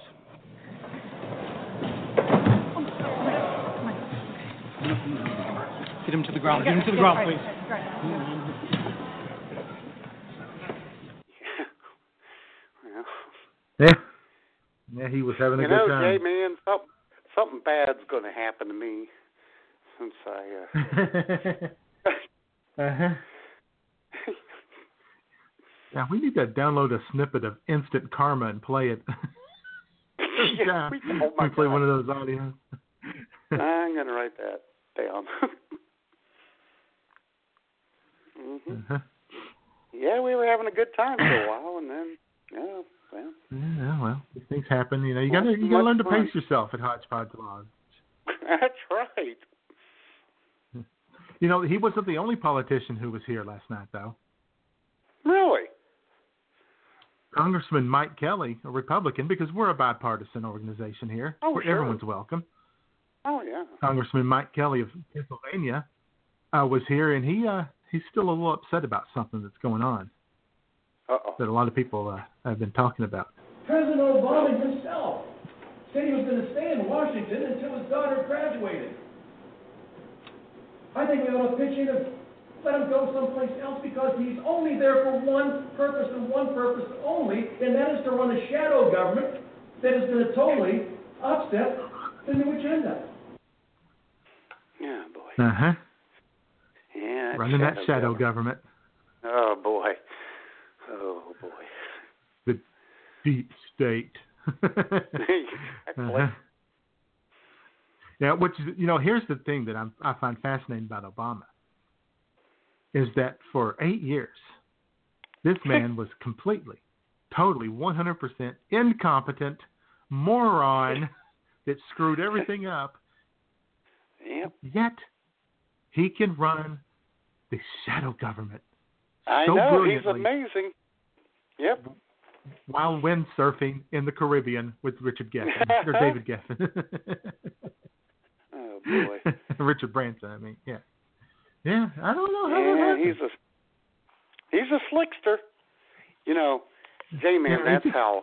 Get him to the ground. Get him to the ground, please. Well, Yeah. Yeah, he was having a you good know, time. Jay, man, something something bad's going to happen to me since I. Uh, uh-huh. Yeah, we need to download a snippet of Instant Karma and play it. Yeah, time we- oh my we play God. one of those audios. I'm going to write that down. hmm Uh-huh. Yeah, we were having a good time for a while, and then, yeah, well, Yeah, well, these things happen. You know, you Well, gotta you gotta learn to fun. pace yourself at Hodgepodge Lodge. that's right. You know, he wasn't the only politician who was here last night, though. Really? Congressman Mike Kelly, a Republican, because we're a bipartisan organization here, Oh, where sure. everyone's welcome. Oh, yeah. Congressman Mike Kelly of Pennsylvania uh, was here, and he uh, he's still a little upset about something that's going on Uh-oh. that a lot of people uh, have been talking about. President Obama himself said he was going to stay in Washington until his daughter graduated. I think we ought to pitch in and let him go someplace else because he's only there for one purpose and one purpose only, and that is to run a shadow government that is going to totally upset the new agenda. Yeah, boy. Uh huh. Yeah. that's Running that shadow government, Oh, boy. Oh, boy. the deep state. Uh-huh. Yeah, which is, you know, here's the thing that I'm, I find fascinating about Obama is that for eight years, this man was completely, totally, 100% incompetent, moron that screwed everything up. Yep. Yet he can run the shadow government I so know. He's amazing. Yep. While windsurfing in the Caribbean with Richard Geffen or David Geffen. Oh, boy. Richard Branson, I mean, yeah. Yeah, I don't know how that Yeah, happened. he's a he's a slickster. You know, J man, Yeah, that's how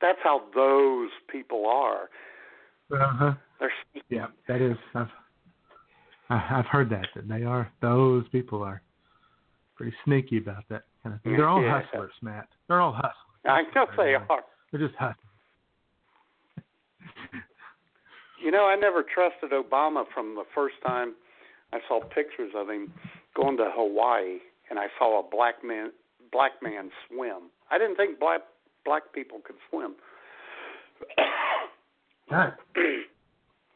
that's how those people are. Uh-huh. They're. Yeah, that is. I've I've heard that that they are. Those people are pretty sneaky about that kind of. They're all Yeah. hustlers, Matt. They're all hustlers. I know they uh, are. They're just hustlers. You know, I never trusted Obama from the first time I saw pictures of him going to Hawaii and I saw a black man black man swim. I didn't think black black people could swim.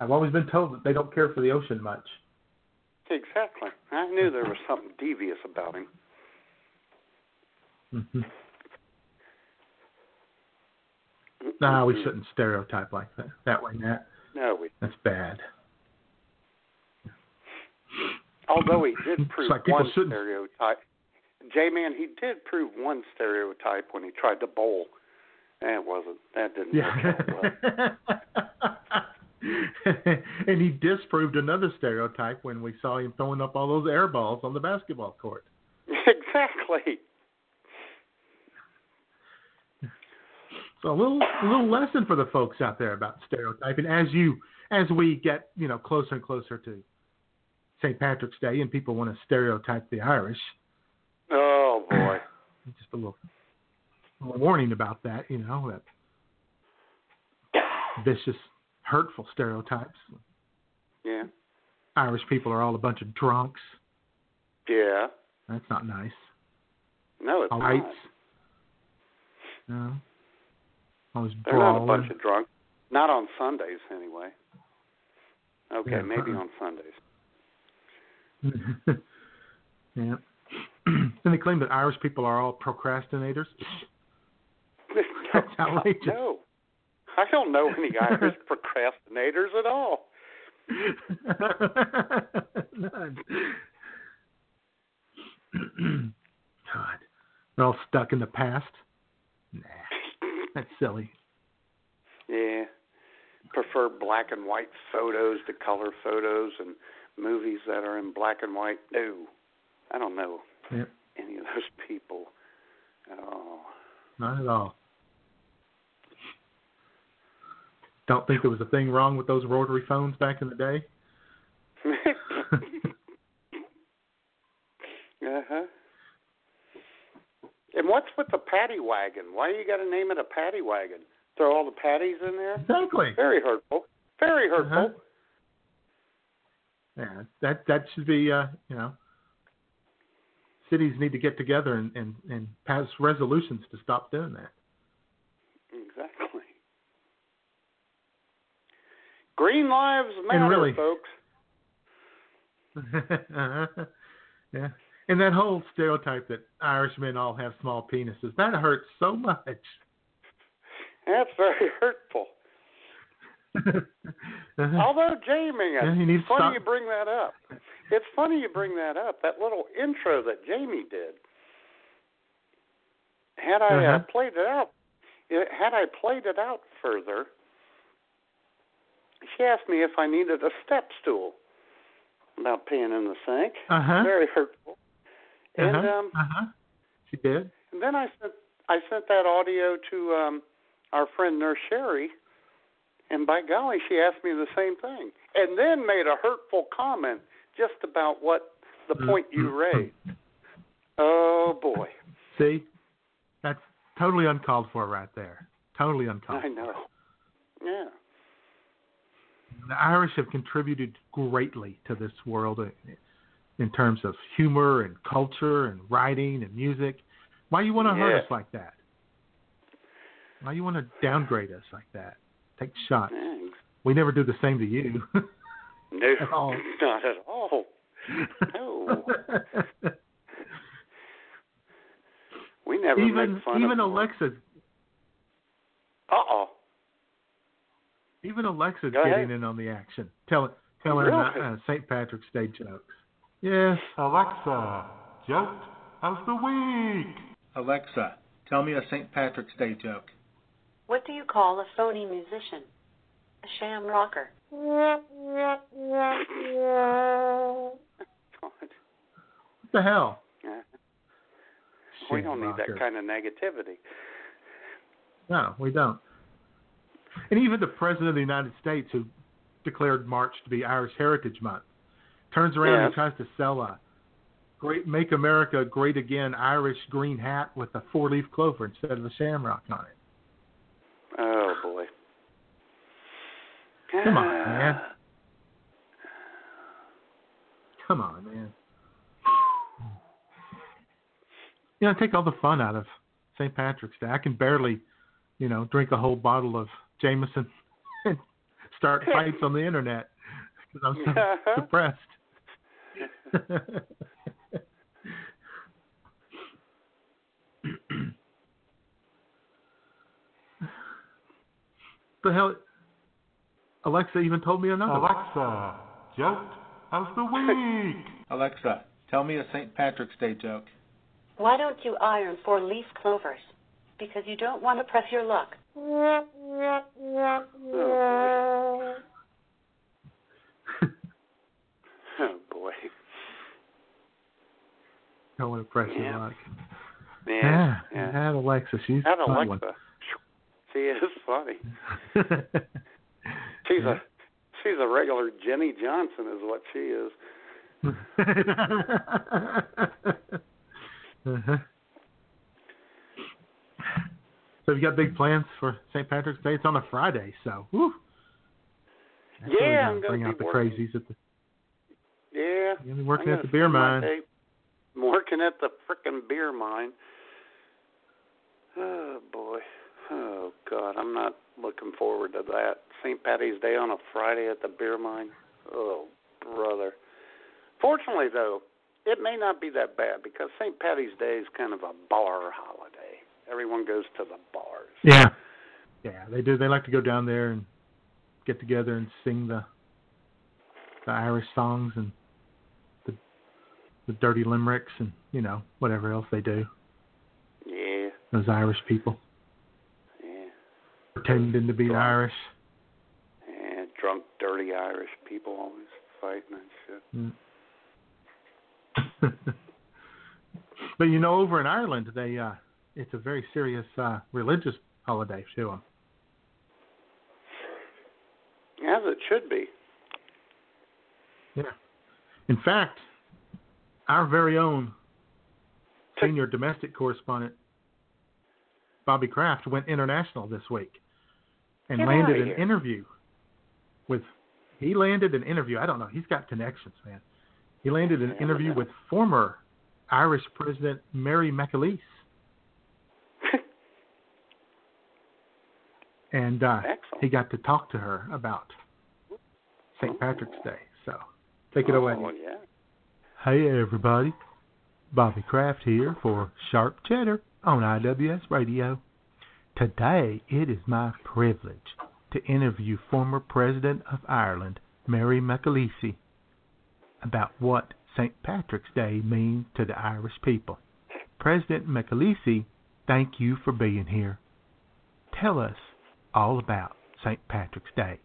I've always been told that they don't care for the ocean much. exactly. I knew there was something devious about him. Hmm Nah, we shouldn't stereotype like that. That way, Matt. No, we That's bad. although he did prove like one shouldn't- stereotype. J man, he did prove one stereotype when he tried to bowl. That wasn't that didn't work out well. And he disproved another stereotype when we saw him throwing up all those air balls on the basketball court. exactly. So a little a little lesson for the folks out there about stereotyping as you as we get, you know, closer and closer to St. Patrick's Day and people want to stereotype the Irish. Oh boy. Just a little, a little warning about that, you know, that vicious, hurtful stereotypes. Yeah. Irish people are all a bunch of drunks. Yeah. That's not nice. No, it's All not. right. No. They're not a bunch of drunk. Not on Sundays, anyway. Okay, Yeah, maybe uh-uh. on Sundays. yeah. and they claim that Irish people are all procrastinators. That's outrageous. No, I don't know any Irish procrastinators at all. None. God. They're all stuck in the past. That's silly. Yeah. Prefer black and white photos to color photos and movies that are in black and white. No. I don't know Yep. any of those people at all. Not at all. Don't think there was a thing wrong with those rotary phones back in the day. Uh huh. And what's with the paddy wagon? Why you got to name it a paddy wagon? Throw all the patties in there? Exactly. Very hurtful. Very hurtful. Uh-huh. Yeah, that that should be uh, you know cities need to get together and, and, and pass resolutions to stop doing that. Exactly. Green lives matter, really- folks. yeah. And that whole stereotype that Irishmen all have small penises, that hurts so much. That's very hurtful. Although, Jamie, it's funny stop- you bring that up. It's funny you bring that up. That little intro that Jamie did. Had I uh, Uh-huh. played it out, it, had I played it out further, she asked me if I needed a step stool about peeing in the sink. Uh-huh. Very hurtful. And uh-huh. um, uh-huh. She did. and then I sent I sent that audio to um our friend Nurse Sherry, and by golly, she asked me the same thing, and then made a hurtful comment just about what the point you raised. Oh boy, See? That's totally uncalled for right there. Totally uncalled I know. Yeah, the Irish have contributed greatly to this world in- terms of humor and culture and writing and music. Why you want to hurt us like that? Why you want to downgrade us like that? Take shots. thanks. We never do the same to you. No, At all. not at all. No, we never even make fun even of. Alexa Uh oh. even Alexa's Go ahead. getting in on the action. Telling telling Really? uh, St. Patrick's Day jokes. Yes. Alexa, joke of the week. Alexa, tell me a St. Patrick's Day joke. What do you call a phony musician? A sham rocker. God. What the hell? Yeah. We don't need rocker. that kind of negativity. No, we don't. And even the President of the United States, who declared March to be Irish Heritage Month, turns around and tries to sell a great "Make America Great Again" Irish green hat with a four-leaf clover instead of a shamrock on it. Oh boy. Come on, man. Come on, man. You know, take all the fun out of St. Patrick's Day. I can barely, you know, drink a whole bottle of Jameson and start fights on the internet because I'm so Uh-huh. depressed. The hell? Alexa even told me another. Alexa, joke of the week. Alexa, tell me a St. Patrick's Day joke. Why don't you iron four leaf clovers? Because you don't want to press your luck. Oh boy. Oh, don't want to press Yeah. your luck. Yeah. Yeah, yeah. that Alexa, she's That Alexa. She is funny. one. She's a she's a regular Jenny Johnson is what she is. uh-huh. So you got big plans for St. Patrick's Day? It's on a Friday, so whew. That's Yeah, I'm gonna bring out the working. crazies at the. Yeah. You're gonna be working at the beer mine. day Working at the frickin' beer mine. Oh boy. Oh God, I'm not looking forward to that. St. Patty's Day on a Friday at the beer mine. Oh brother. Fortunately though, it may not be that bad because St. Patty's Day is kind of a bar holiday. Everyone goes to the bars. Yeah. Yeah, they do. They like to go down there and get together and sing the the Irish songs and the dirty limericks and you know whatever else they do. Yeah. Those Irish people. Yeah. Pretending to be Irish. And drunk, dirty Irish people always fighting and shit. Mm. but you know, over in Ireland, they uh, it's a very serious uh, religious holiday to them. As it should be. Yeah. In fact, our very own senior domestic correspondent, Bobby Kraft, went international this week and Get landed an interview with. He landed an interview. I don't know. He's got connections, man. He landed an interview with former Irish President Mary McAleese. and uh, he got to talk to her about St. Patrick's Day. So take it away. Oh, yeah. Hey everybody, Bobby Kraft here for Sharp Cheddar on IWS Radio. Today it is my privilege to interview former President of Ireland, Mary McAleese, about what St. Patrick's Day means to the Irish people. President McAleese, thank you for being here. Tell us all about St. Patrick's Day.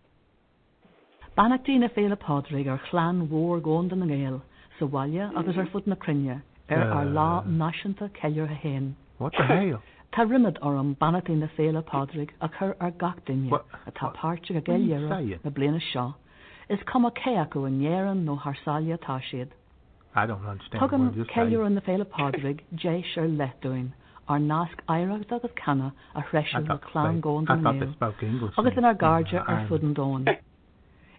Banachtína féle pádraig ar chláán mhór gáda na ggéal, sa bhaile mm-hmm. agus ar fut na crinne, ar ar lá uh. náisianta ceir a héin. What the hell? Tá rimid orm banachtína féle pádraig a chur ar gach duine atá páirte a What are you ggéile na bliana seo. Is cum a cé acu an néan nó thsáile tá siad. I don't understand Tugan ceir an na féle pádraig dé seir leúin ar nasc éireach agus canna a I hreisiil na chlán they- gáda I thought they néal. spoke English agus in- ar garde ar Ireland. fud an dáin.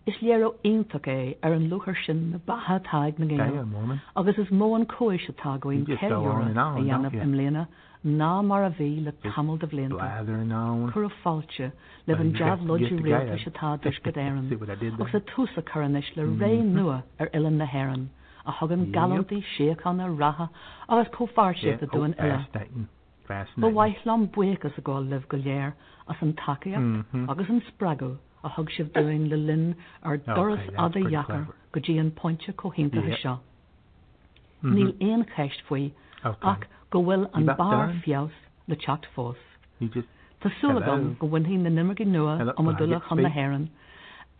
Is léarú ionach é ar an luchar sin na batha taig na woman. agus is mó an cóis atágain You just go on and a dhéanamh im léana ná mar a bhí le tamil de on. Chur a fáilte le an you got jazz loú together. réalta setá dus go éan. See what I did there? Agus a túsa choranis le ré Mhm. nua ar ilan na haan a thugan galantaí séán a ratha agus cóáirte Yeah, a oh, dúin ile. fascinating. Ba Fascinating. waithlam buchas a gáil leh go léir as an takeíocht Mhm. agus an spragu a thug sibh doing le lin ar doras that's mm-hmm. a dhechar go dtí an pointse cóhénta Yep. seo. Níl éon cheist faoi ach go bhfuil an bar fios le techt fós. Tásúlagam go bhain hí na nimmergí nua am dula chun na haan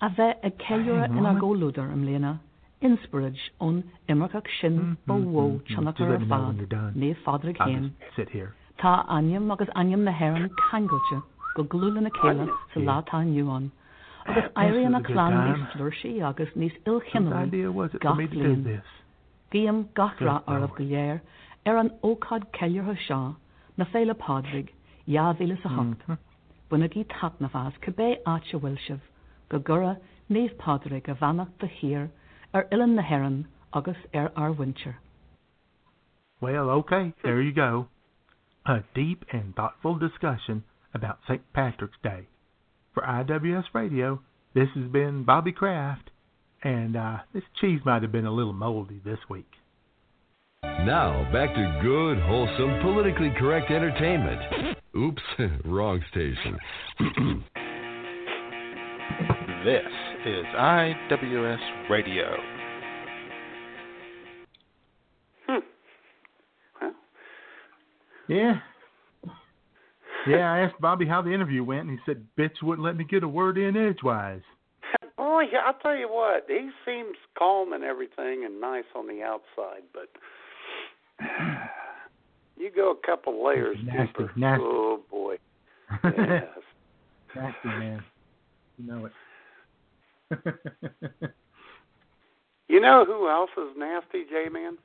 a bheith ag ceúra Hey, in ar ggóúdar am léana inspirid ón immerach sin ba bhó mhm. tena mm-hmm. mm-hmm. ar let me know when fad you're done. ní fadra I'll chéin. sit here. Tá aim agus aim na haan cangailte go glúla na céile sa látá nniuán. Agus éirí na was a good chlán níos flúirsí agus níos Whose ilchinna idea was it for me to do this? Gachra Good ar a Lord. go léir ar an ócád ceirthe seo na féile pádrig jahíle a hacht. Mhm. Buna í tap na bhás go bé áte bhfuil sibh go gura níomh pádrig a bhanach de hir ar ilan na heran agus ar ar winter. Well, okay, there you go. A deep and thoughtful discussion about St. Patrick's Day. For IWS Radio, this has been Bobby Kraft, and uh, this cheese might have been a little moldy this week. Now, back to good, wholesome, politically correct entertainment. Oops, wrong station. This is IWS Radio. Yeah. Yeah, I asked Bobby how the interview went, and he said, Bitch wouldn't let me get a word in edgewise. Oh, boy, I'll tell you what, he seems calm and everything and nice on the outside, but you go a couple layers Nasty, deeper. nasty. Oh boy. Yes. Nasty, man. You know it. you know who else is nasty, J Man?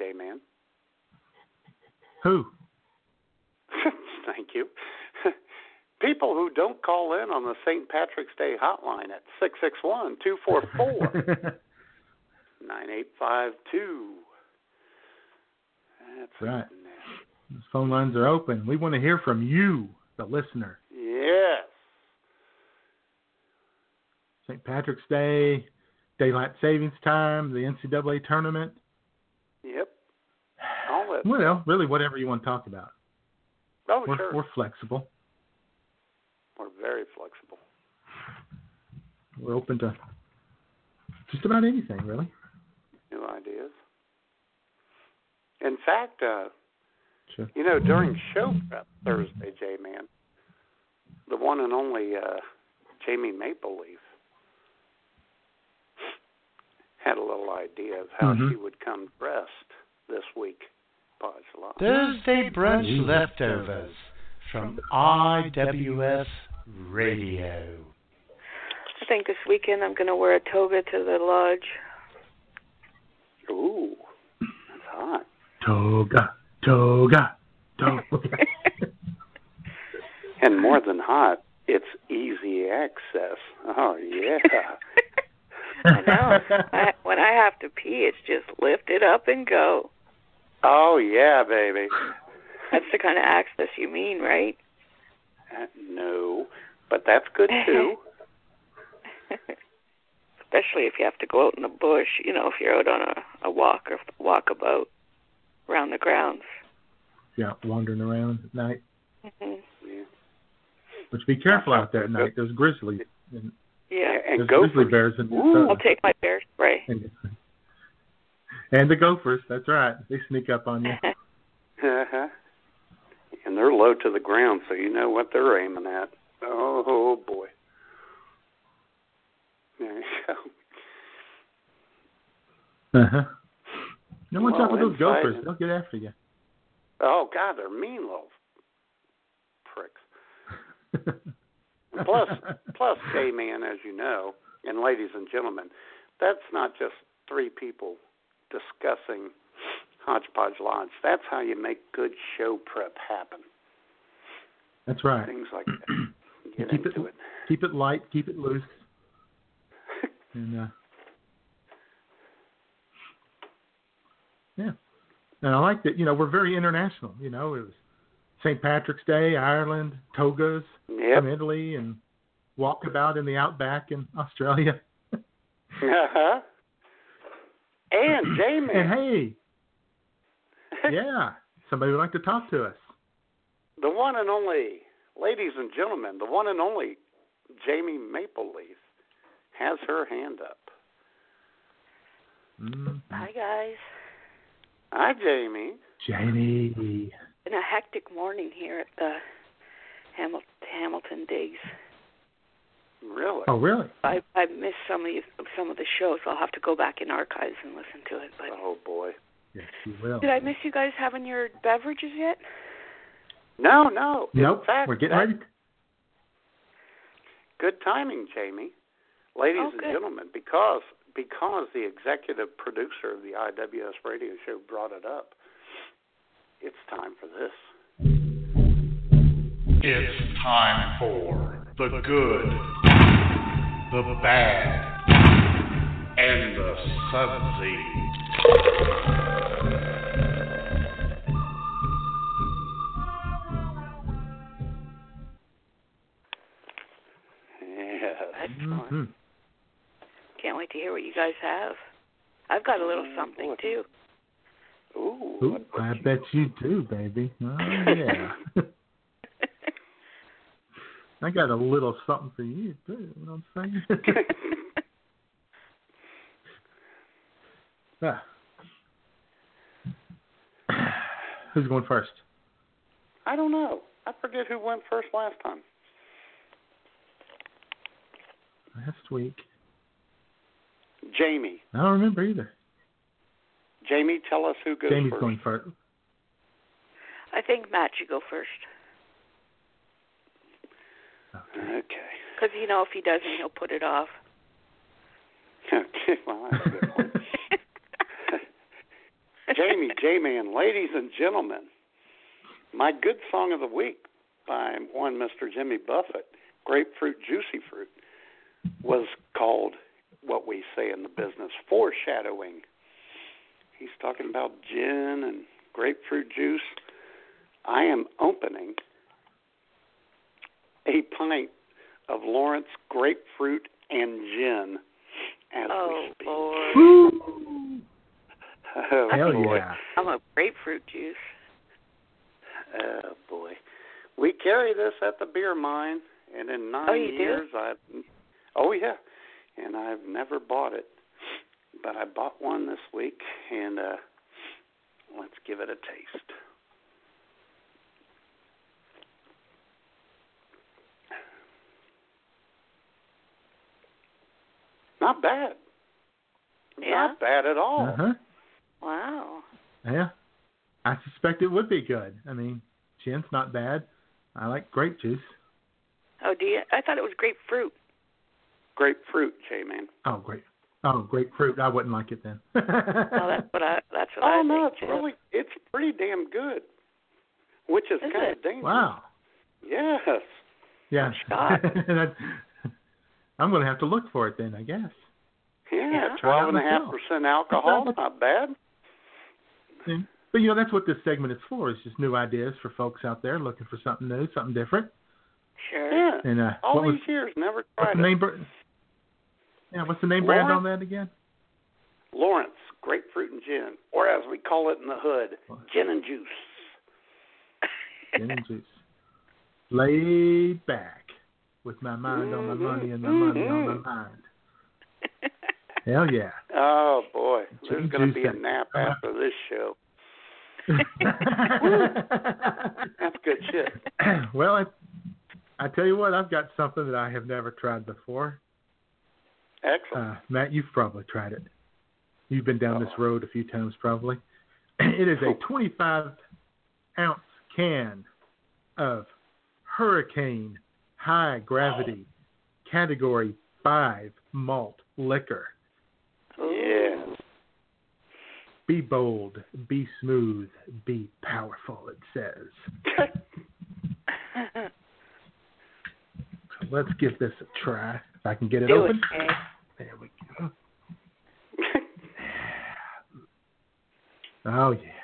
J Man. Who? Thank you. People who don't call in on the St. Patrick's Day hotline at six six one two four four nine eight five two. That's right. The phone lines are open. We want to hear from you, the listener. Yes. St. Patrick's Day, Daylight Savings Time, the NCAA tournament. Well, really, whatever you want to talk about. Oh, we're, sure. we're flexible. We're very flexible. We're open to just about anything, really. New ideas. In fact, uh, Sure. You know, during show prep Thursday, J Man, the one and only uh, Jamie MapleLeaf had a little idea of how Mhm. she would come dressed this week. Podge Live. Thursday brunch leftovers from IWS Radio. I think this weekend I'm going to wear a toga to the lodge. Ooh, that's hot. Toga, toga, toga. And more than hot, it's easy access. Oh yeah. I know. I, when I have to pee, it's just lift it up and go. Oh yeah, baby. That's the kind of access you mean, right? Uh, no, but that's good too. Especially if you have to go out in the bush. You know, if you're out on a, a walk or walkabout around the grounds. yeah, wandering around at night. hmm Yeah. But be careful out there at night. There's grizzlies and Yeah. And there's gophers. grizzly bears in I'll take my bear spray. And, and the gophers. That's right. They sneak up on you. Uh-huh. And they're low to the ground, so you know what they're aiming at. Oh boy. There you go. Uh huh. No, one's out for Well, those gophers. They'll get after you. Oh God, they're mean little pricks. Plus, plus, J Man, as you know, and ladies and gentlemen, that's not just three people discussing hodgepodge lodge. That's how you make good show prep happen. That's right. Things like that. Get keep into it, keep it light, keep it loose, and uh, yeah. And I like that. You know, we're very international. You know, it was St. Patrick's Day, Ireland, togas Yep. from Italy, and walkabout in the outback in Australia. Uh-huh. And Jamie. And hey, yeah, somebody would like to talk to us. the one and only, ladies and gentlemen, the one and only Jamie MapleLeaf has her hand up. Mm, Hi, guys. Hi, Jamie. Jamie. Been a hectic morning here at the Hamil- Hamilton Digs. Really? Oh, really? I I missed some of you, some of the shows. I'll have to go back in archives and listen to it. But Oh boy. Yes, you will. did I miss you guys having your beverages yet? No, no. Nope. In fact, we're getting ready. Good timing, Jamie. Ladies Oh, and good. gentlemen, because because the executive producer of the IWS radio show brought it up, it's time for this. It's time for the good, the bad, and the sudsy. Yeah. Excellent. Mhm. Can't wait to hear what you guys have. I've got a little Oh, something too. Ooh. Ooh, I bet you do, baby. Oh yeah. I got a little something for you too. You know what I'm saying? ah. Who's going first? I don't know. I forget who went first last time. Last week. Jamie. I don't remember either. Jamie, tell us who goes Jamie's first. going first. I think Matt should go first. Okay. Because, you know, if he doesn't, he'll put it off. Okay, well, that's a good one. Jamie, J-Man, ladies and gentlemen, my good song of the week by one Mr. Jimmy Buffett, Grapefruit Juicy Fruit, was called what we say in the business, foreshadowing. He's talking about gin and grapefruit juice. I am opening a pint of Lawrence grapefruit and gin as oh, we speak. boy. Oh, Hell boy. yeah. I'm a grapefruit juice. Oh boy, we carry this at the beer mine, and in nine Oh, you do? years, I. Oh yeah, and I've never bought it, but I bought one this week, and uh let's give it a taste. Not bad. Yeah. Not bad at all. Uh huh. Wow. Yeah. I suspect it would be good. I mean, gin's not bad. I like grape juice. Oh, do you? I thought it was grapefruit. Grapefruit, J man. Oh, great. Oh, grapefruit. I wouldn't like it then. Oh, that's what I. That's what Oh I no, think. it's really it's pretty damn good. Which is, Is kind it? of dangerous. wow. Yes. Yeah. shocked. That- I'm going to have to look for it then, I guess. Yeah, Yeah. twelve and a half Myself. percent alcohol, not bad. And- But you know, that's what this segment is for. Is just new ideas for folks out there looking for something new, something different. Sure. Yeah. And uh, All what was these years, never tried what's tried the it. name? br- Yeah, what's the name brand on that again? Lawrence, grapefruit and gin, or as we call it in the hood, gin and juice. Gin and juice. Laid back with my mind on my money and my money on my mind. Hell yeah. Oh boy, there's going to juice be a nap after this show. That's good shit. well, I, I tell you what, I've got something that I have never tried before. Excellent. Uh, Matt, you've probably tried it. You've been down this road a few times, probably. It is a 25 ounce can of Hurricane High Gravity Category 5 malt liquor. Yeah. Be bold, be smooth, be powerful, it says. So let's give this a try. If I can get it Do it, open. There we go. Oh, yeah.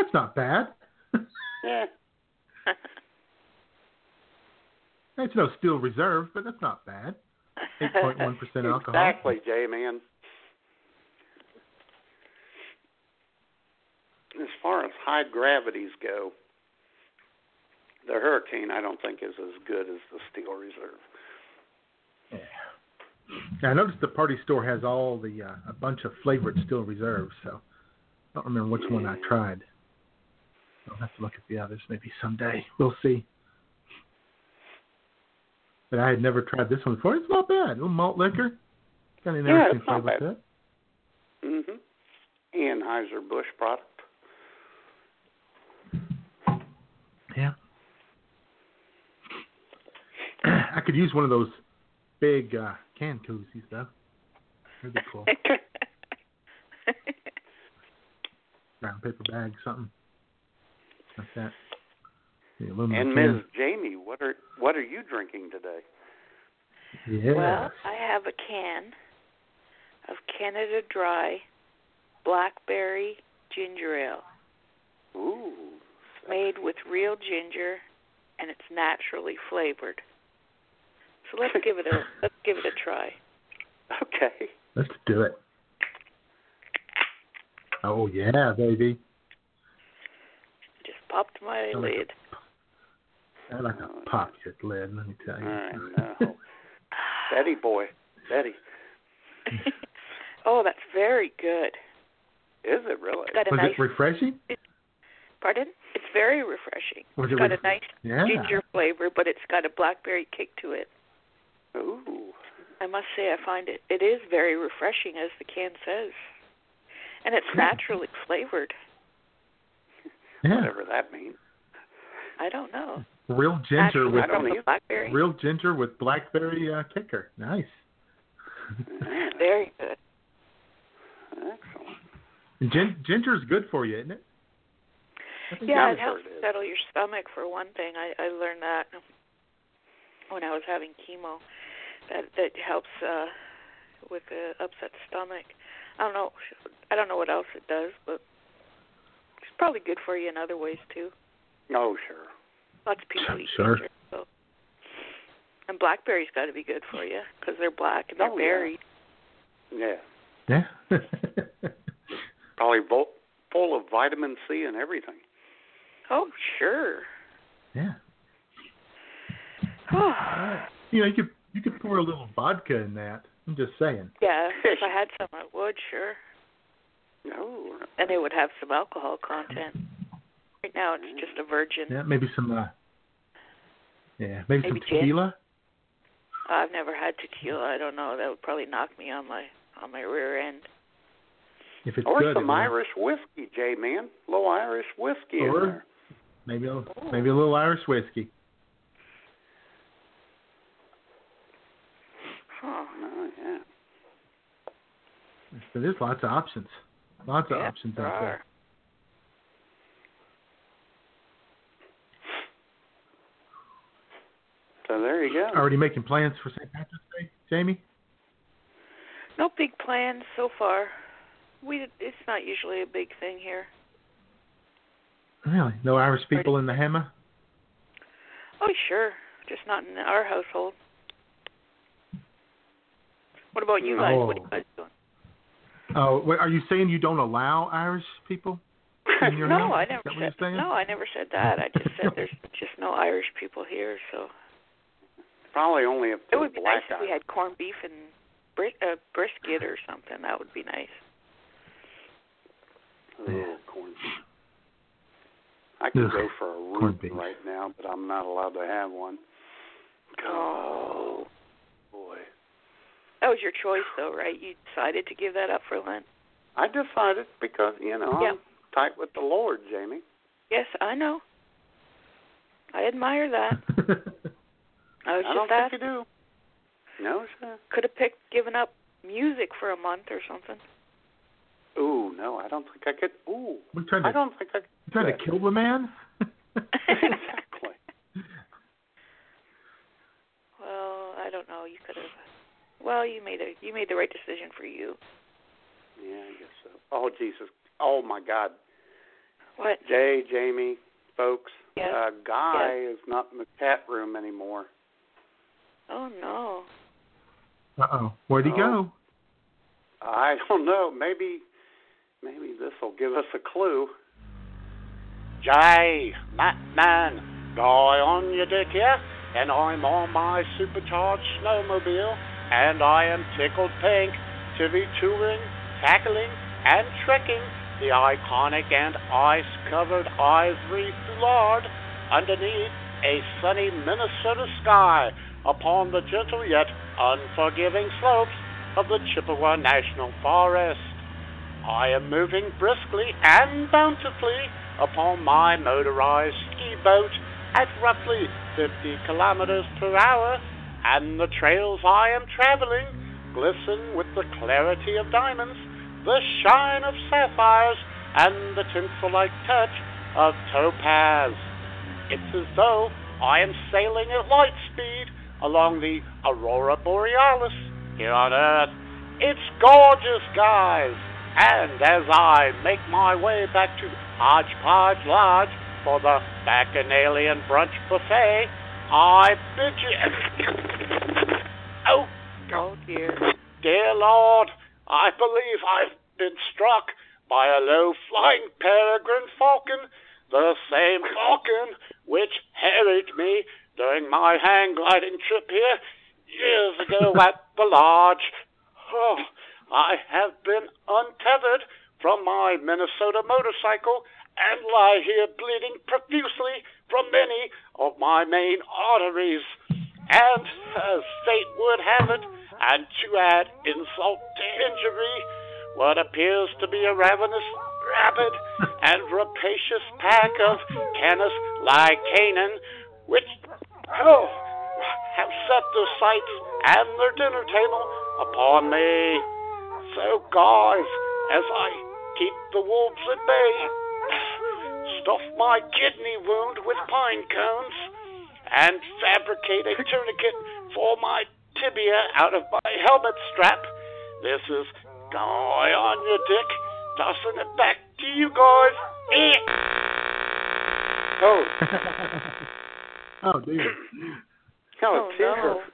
That's not bad. Yeah. It's no steel reserve, but that's not bad. 8.1% alcohol. Exactly, J man. As far as high gravities go, the Hurricane I don't think is as good as the Steel Reserve. Now, I noticed the party store has all the uh, a bunch of flavored steel reserves, so I don't remember which one I tried. I'll have to look at the others maybe someday. We'll see. But I had never tried this one before. It's not bad. A little malt liquor. Got an Yeah, interesting it's not flavor bad. to it. Mm-hmm. Anheuser Busch product. Yeah. I could use one of those big uh, can koozies though. That'd be cool. Brown paper bag, something like that. The aluminum And can. Ms. Jamie, what are what are you drinking today? Yes. Well, I have a can of Canada Dry Blackberry Ginger Ale. Ooh. Made with real ginger, and it's naturally flavored. So let's give it a let's give it a try. Okay. Let's do it. Oh yeah, baby. Just popped my Oh, lid. I like a pop your lid, let me tell you. I know. Betty boy. Betty. Oh, that's very good. Is it really? It's got a Was nice it refreshing? pardon? It's very refreshing. Was it's it got ref- a nice Yeah. ginger flavor, but it's got a blackberry kick to it. Ooh. I must say, I find it it is very refreshing, as the can says, and it's naturally flavored. Yeah. Whatever that means. I don't know. Real ginger Actually, with blackberry. real ginger with blackberry uh, kicker. Nice. Very good. Excellent. And gin- ginger's good for you, isn't it? Yeah, it helps settle your stomach for one thing. I I learned that when I was having chemo. That that helps uh with the upset stomach. I don't know. I don't know what else it does, but it's probably good for you in other ways too. Oh, sure. Lots of people eat Sure. ginger, so. And blackberries got to be good for you because they're black and they're Oh, yeah. berried. Yeah. Yeah. Probably vo- full of vitamin C and everything. Oh, sure. yeah. You know, you could you could pour a little vodka in that. I'm just saying. yeah, if I had some, I would sure. No. And it would have some alcohol content. Right now it's just a virgin. Yeah, maybe some. Uh, yeah, maybe, Maybe some gin. tequila. I've never had tequila. I don't know. That would probably knock me on my on my rear end. If it's or good, some it will. Irish whiskey, J man. A little Irish whiskey in Or there. maybe a, maybe a little Irish whiskey. Huh. Oh, yeah. So there's lots of options. Lots of options there out are. there. So there you go. Already making plans for St. Patrick's Day, Jamie? No big plans so far. We it's not usually a big thing here. Really? No Irish people in the Hammer? Oh sure, just not in our household. What about you guys? What are you Oh. guys? Oh, wait, are you saying you don't allow Irish people in your no, house? I never said. No, I never said that. I just said there's just no Irish people here, so Probably only if it they're would be black nice if we had corned beef and bris- uh, brisket or something. That would be nice. Oh, corned beef. I could Ugh, go for a corned root right now, but I'm not allowed to have one. Oh, boy. That was your choice, though, right? You decided to give that up for Lent. I decided because, you know, Yeah. I'm tight with the Lord, Jamie. Yes, I know. I admire that. I was I don't just think you do. No, sir. Could have picked given up music for a month or something. Ooh, no, I don't think I could. Ooh, We're trying to, I don't think I could. you trying to kill the man? exactly. Well, I don't know. You could have. Well, you made a you made the right decision for you. Yeah, I guess so. Oh, Jesus. Oh, my God. What? Jay, Jamie, folks, Yes. uh, Guy is not in the chat room anymore. Oh no. Uh oh. Where'd he go? I don't know. Maybe, maybe this will give us a clue. Jay, Matt Man, Guy on your dick here, and I'm on my supercharged snowmobile, and I am tickled pink to be touring, tackling, and trekking the iconic and ice-covered ivory foulard underneath a sunny Minnesota sky upon the gentle yet unforgiving slopes of the Chippewa National Forest. I am moving briskly and bountifully upon my motorized ski boat at roughly 50 kilometers per hour, and the trails I am traveling glisten with the clarity of diamonds, the shine of sapphires, and the tinsel-like touch of topaz. It's as though I am sailing at light speed along the Aurora Borealis here on Earth. It's gorgeous, guys. And as I make my way back to Hodgepodge Lodge for the Bacchanalian Brunch Buffet, I bid you. oh, Oh dear. dear Lord, I believe I've been struck by a low flying peregrine falcon, the same falcon which harried me during my hang gliding trip here years ago at the lodge. Oh, I have been untethered from my Minnesota motorcycle and lie here bleeding profusely from many of my main arteries. And uh, as fate would have it, and to add insult to injury, what appears to be a ravenous, rabid, and rapacious pack of Canis lycaon, which oh, have set their sights and their dinner table upon me. So, guys, as I keep the wolves at bay, stuff my kidney wound with pine cones, and fabricate a tourniquet for my tibia out of my helmet strap. This is Guy on your dick, tossing it back to you guys. Eh. Oh. oh dear. Oh, Oh, Jesus.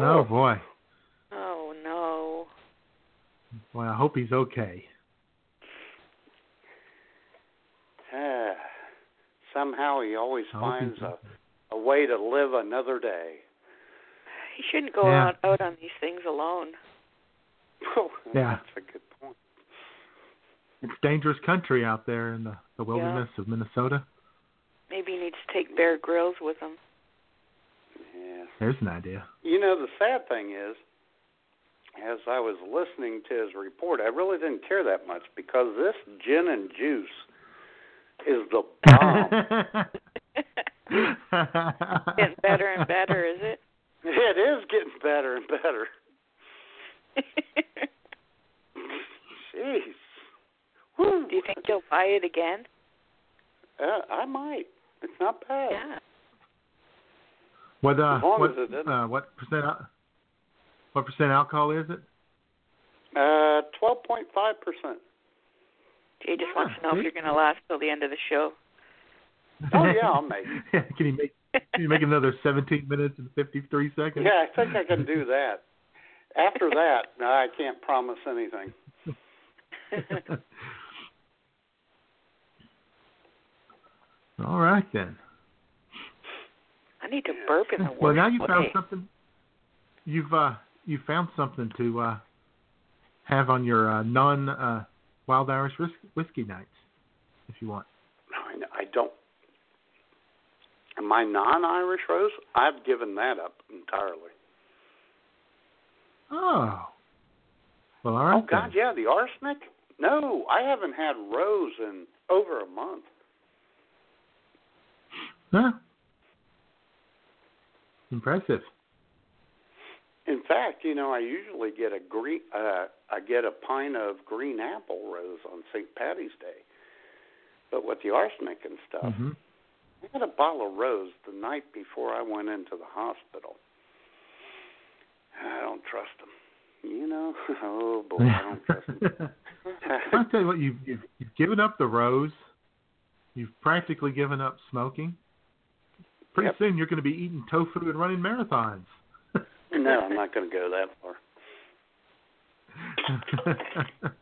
Oh boy. Oh no. Well, I hope he's okay. Ah, somehow he always I hope finds a, a way to live another day. He shouldn't go Yeah. out out on these things alone. Oh, Yeah. That's a good point. it's dangerous country out there in the, the wilderness of Minnesota. Maybe he needs to take Bear Grylls with him. Yeah. There's an idea. You know, the sad thing is, as I was listening to his report, I really didn't care that much because this gin and juice is the bomb. Getting better and better, is it? it is getting better and better. Jeez. Whew. Do you think you'll buy it again? Uh, I might. It's not bad. Yeah. What uh As what it uh what percent what percent alcohol is it? Uh, twelve point five percent. Jay just wants to know if you're going to last till the end of the show. Oh yeah, I'll make. it. can you make can you make another 17 minutes and 53 seconds? Yeah, I think I can do that. After that, no, I can't promise anything. All right then. I need to burp in the worst Well, now you found something. You've uh you found something to uh have on your uh, non uh, wild Irish whiskey nights, if you want. I, I don't. My non-Irish rose, I've given that up entirely. Oh. Well, all right. oh God, yeah, the arsenic. No, I haven't had rose in over a month. then. Huh. Impressive. In fact, you know, I usually get a green. Uh, I get a pint of green apple rose on St. Patty's Day. But with the arsenic and stuff, hmm I had a bottle of rose the night before I went into the hospital. I don't trust them. You know, oh boy, I don't trust them. I'll tell you what, you've, you've you've given up the rose. You've practically given up smoking. Pretty Yep. soon you're going to be eating tofu and running marathons. No, I'm not going to go that far.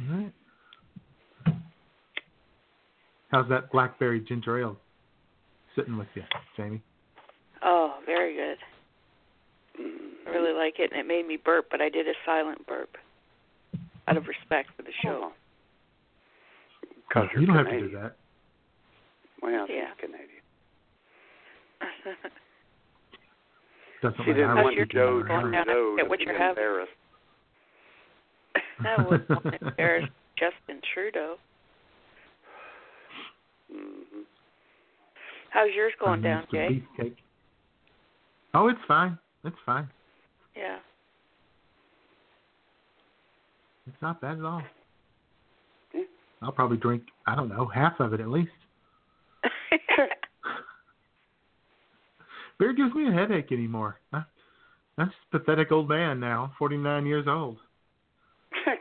All right. How's that blackberry ginger ale sitting with you, Jamie? Oh, very good. I really like it, and it made me burp, but I did a silent burp out of respect for the show. Because you don't have to do that. Well, Yeah. she's Canadian. Doesn't She let didn't Irish want people Joe, know. Going down Joe at to what you're having. embarrassed. that was embarrassed Justin Trudeau. hmm How's yours going down, Jay? beefcake. Oh, it's fine. It's fine. Yeah. It's not bad at all. Yeah. I'll probably drink, I don't know, half of it at least. Beer gives me a headache anymore. I, I'm just a pathetic old man now, 49 years old. I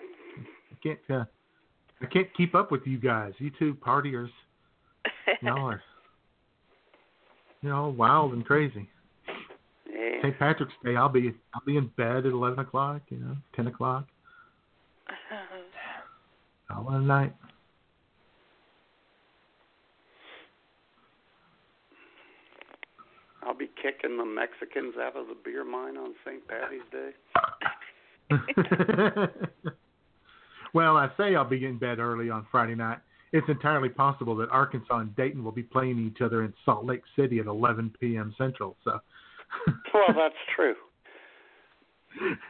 can't, uh, I can't keep up with you guys. You two partiers, y'all are, you know, wild and crazy. yeah. St. Patrick's Day, I'll be, I'll be in bed at 11 o'clock, you know, 10 o'clock, all in the night. I'll be kicking the Mexicans out of the beer mine on St. Patty's Day. well, I say I'll be in bed early on Friday night. It's entirely possible that Arkansas and Dayton will be playing each other in Salt Lake City at 11 p.m. Central. So Well, that's true.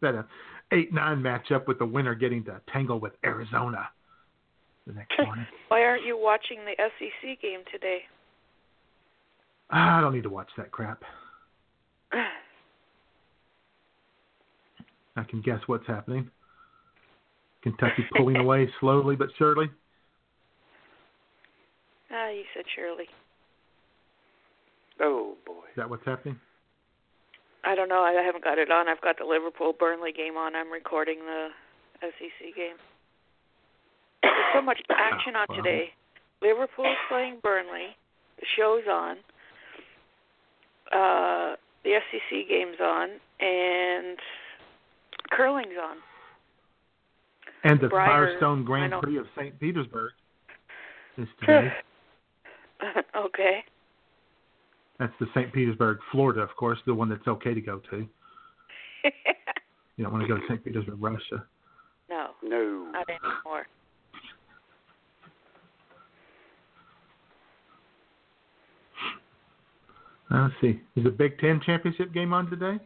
that a eight nine matchup with the winner getting to tangle with Arizona the next morning. Why aren't you watching the SEC game today? I don't need to watch that crap. I can guess what's happening. Kentucky pulling away slowly but surely. Ah, you said surely. Oh boy. Is that what's happening? I don't know. I haven't got it on. I've got the Liverpool Burnley game on. I'm recording the SEC game. There's so much action on Wow. today. Liverpool's playing Burnley. The show's on. Uh, the SEC game's on, and curling's on. And the Brier, Firestone Grand. Prix of St. Petersburg is today. okay. That's the St. Petersburg, Florida, of course, the one that's okay to go to. You don't want to go to St. Petersburg, Russia. no, No. not anymore. Let's see. Is the Big Ten championship game on today?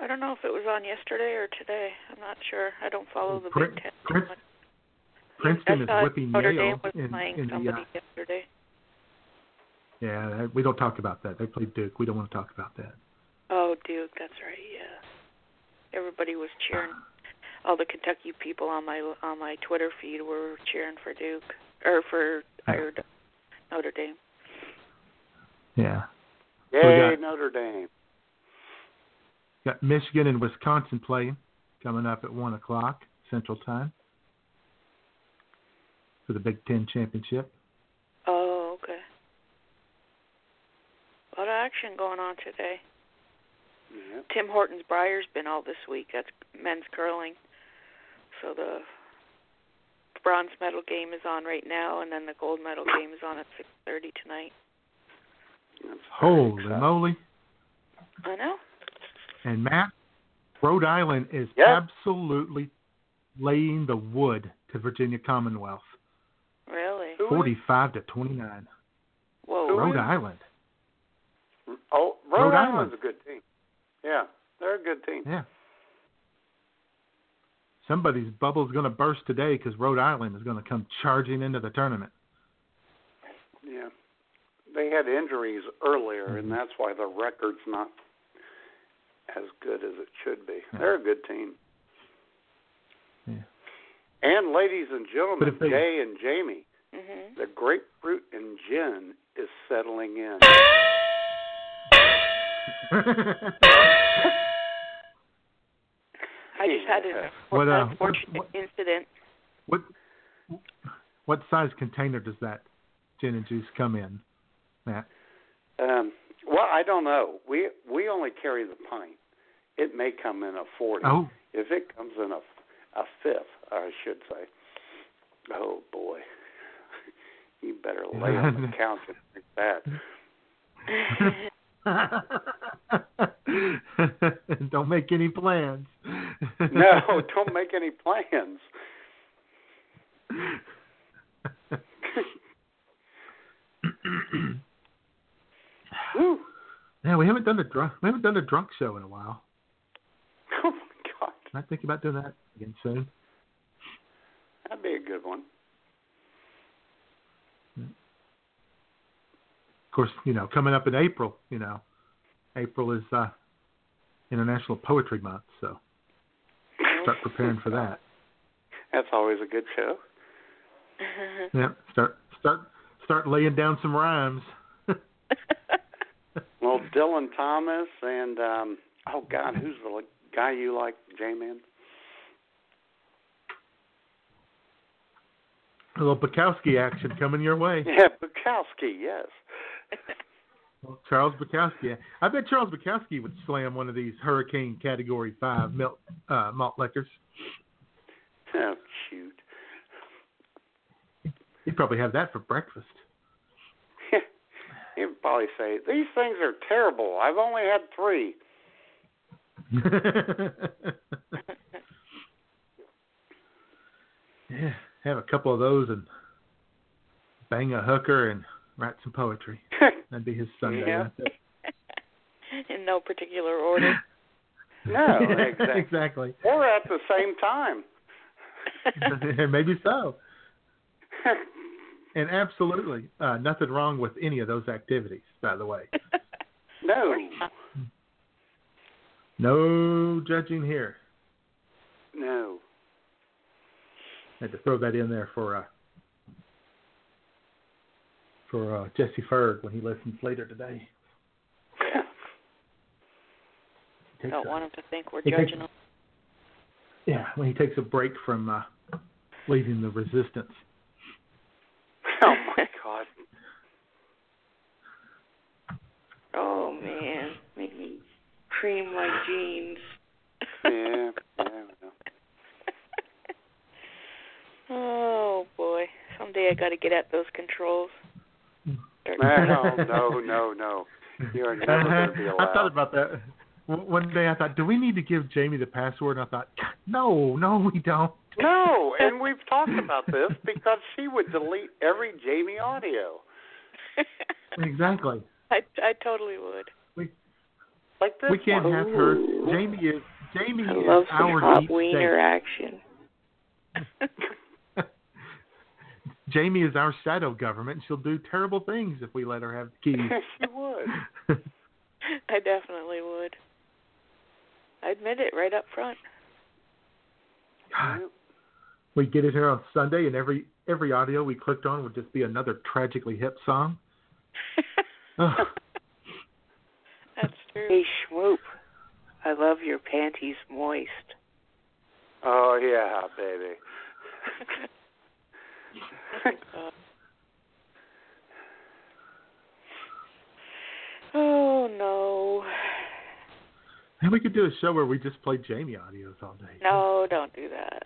I don't know if it was on yesterday or today. I'm not sure. I don't follow the Prin- Big Ten. Prin- Princeton is whipping Notre Yale Dame was in, playing in the. Uh, yesterday. yeah, we don't talk about that. They played Duke. We don't want to talk about that. Oh, Duke, that's right. Yeah. Everybody was cheering. All the Kentucky people on my on my Twitter feed were cheering for Duke or for or Notre Dame. Yeah. Yay, got- Notre Dame. Got Michigan and Wisconsin playing coming up at one o'clock Central Time for the Big Ten championship. Oh, okay. A lot of action going on today. Yeah. Tim Hortons Brier's been all this week. That's men's curling. So the bronze medal game is on right now, and then the gold medal game is on at 6:30 tonight. That's Holy uh, moly! I know. And Matt, Rhode Island is Yep. absolutely laying the wood to Virginia Commonwealth, Really? forty-five to twenty-nine. Whoa. Rhode Island. Oh, Rhode, Rhode Island's Island. a good team. Yeah, they're a good team. Yeah. Somebody's bubble's going to burst today because Rhode Island is going to come charging into the tournament. Yeah. They had injuries earlier, Mm-hmm. and that's why the record's not as good as it should be. They're a good team. Yeah. And ladies and gentlemen, they- Jay and Jamie, Mhm. the grapefruit and gin is settling in. I just had an What, uh, unfortunate incident. what what size container does that gin and juice come in, Matt? Um, well, I don't know. We we only carry the pint. It may come in a forty. Oh. If it comes in a a fifth, I should say. Oh boy, you better lay on the couch and drink that. don't make any plans. no, don't make any plans. Yeah, we haven't done a drunk we haven't done a drunk show in a while. Oh my God, I think about doing that again soon. that'd be a good one. Of course, you know, coming up in April, you know, April is uh International Poetry Month, so start preparing for that. That's always a good show. Yeah, start start start laying down some rhymes. Well, Dylan Thomas and um oh God, who's the guy you like, J Man? A little Bukowski action coming your way. Yeah, Bukowski. Yes. well, Charles Bukowski. I bet Charles Bukowski would slam one of these Hurricane Category Five malt uh, malt liquors. Oh shoot. He'd probably have that for breakfast. He'd probably say these things are terrible. I've only had three. yeah, have a couple of those and bang a hooker and write some poetry. That'd be his Sunday. Yeah. In no particular order. No, exactly. exactly. Or at the same time. Maybe so. And absolutely uh, nothing wrong with any of those activities, by the way. No. No judging here. No. I Had to throw that in there for uh, for uh, Jesse Ferg when he listens later today. Takes Don't a- want him to think we're He takes- judging him. Yeah, when he takes a break from uh, leading the resistance. Oh my God. Oh man, make me cream my jeans. Yeah. yeah well. Oh boy, someday I got to get at those controls. Eh, no, no, no, no. You are never going to be uh-huh. I thought about that. one day I thought, do we need to give Jamie the password? And I thought, no, no, we don't. No, and we've talked about this because she would delete every Jamie audio. Exactly. I I totally would. Like this We can't one. have her. Jamie is Jamie I is some our deep wiener action. Jamie is our shadow government. She'll do terrible things if we let her have the keys. she would. I definitely would. I admit it right up front. God. We get it here on Sunday, and every every audio we clicked on would just be another tragically hip song. Ugh. That's true. Hey, Schmoop. I love your panties moist. Oh yeah, baby. Oh no. And we could do a show where we just play Jamie audios all day. No, don't do that.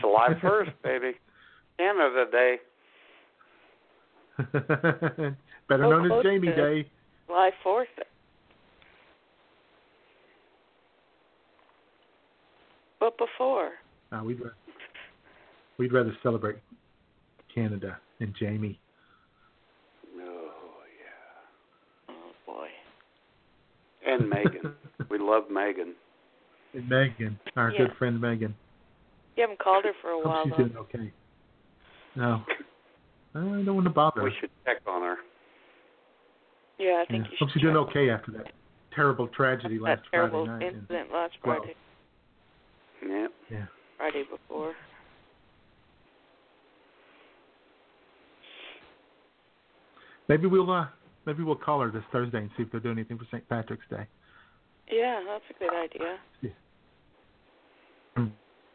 July first, baby. Canada Day. Better So known as Jamie Day. July fourth. But before. Uh, we'd ra- we'd rather celebrate Canada and Jamie. Oh yeah. Oh boy. And Megan. we love Megan. And Megan, our Yeah. good friend Megan. You haven't called her for a Hope while she's though. doing okay. No, I don't want to bother. We should check on her. Yeah, I Yeah. think you Hope she's doing okay after that terrible tragedy that last terrible Friday night. and- incident last Friday. Yep. Yeah. Friday before. Maybe we'll uh maybe we'll call her this Thursday and see if they're doing anything for St. Patrick's Day. Yeah, that's a good idea.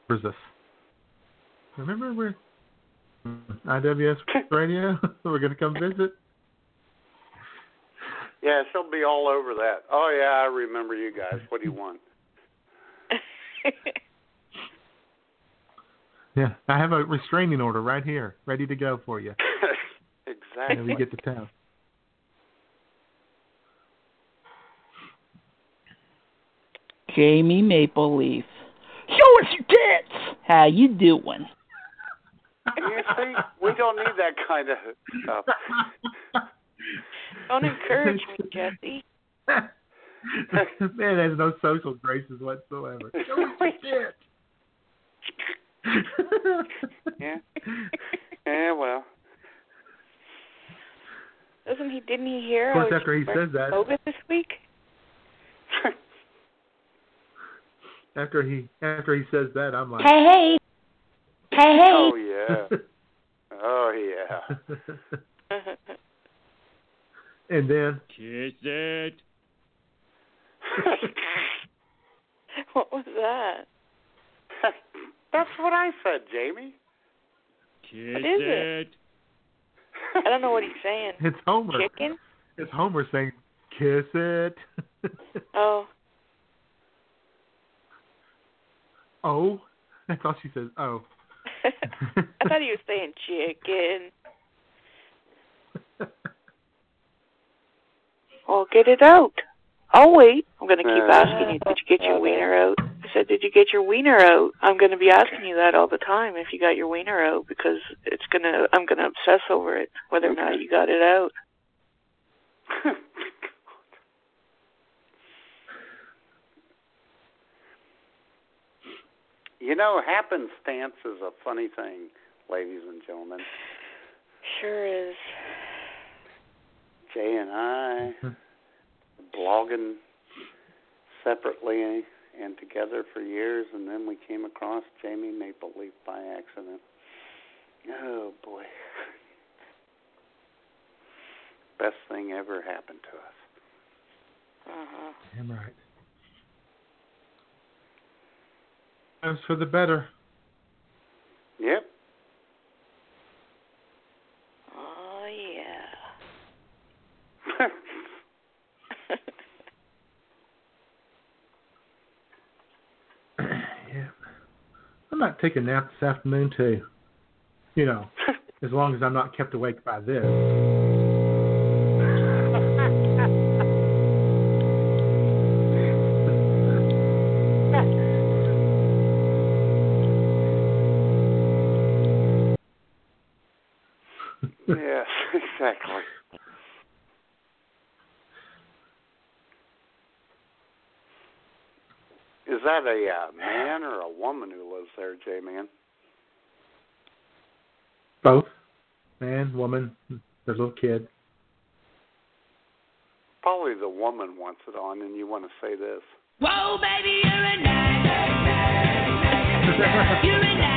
Where's this? Remember we're IWS Radio? we're gonna come visit. Yeah, she'll be all over that. Oh yeah, I remember you guys. What do you want? Yeah, I have a restraining order right here, ready to go for you. exactly. When we get to town. Jamie Maple Leaf. Show us your tits. How you doing? You see, we don't need that kind of stuff. Don't encourage me, Jesse. Man has no social graces whatsoever. Show us your tits. Yeah. Yeah, well. Doesn't he? Didn't he hear? Of course, after he says that- yoga this week. After he after he says that, I'm like, Hey, hey. Hey, hey. Oh yeah. Oh yeah. and then Kiss it. what was that? That's what I said, Jamie. Kiss What is it? I don't know what he's saying. it's Homer. Chicken? It's Homer saying, "Kiss it." Oh, oh, that's all she says. Oh. I thought he was saying chicken. Well, get it out. I'll wait. I'm going to keep Uh. asking you, did you get your wiener out? I said, did you get your wiener out? I'm going to be asking you that all the time if you got your wiener out because it's going to, I'm going to obsess over it, whether or not you got it out. You know, happenstance is a funny thing, ladies and gentlemen. Sure is. Jay and I mm-hmm. blogging separately and together for years, and then we came across Jamie Maple Leaf by accident. Oh boy, best thing ever happened to us. Uh-huh. Damn right. Times for the better. Yep. Oh, yeah. yeah. I might take a nap this afternoon too. You know, as long as I'm not kept awake by this. yes, exactly. Is that a uh, who J Man? Both. Man, woman, there's a little kid. Probably the woman wants it on, and you want to say this. Whoa, baby, you're a nag, nag. You're a nag.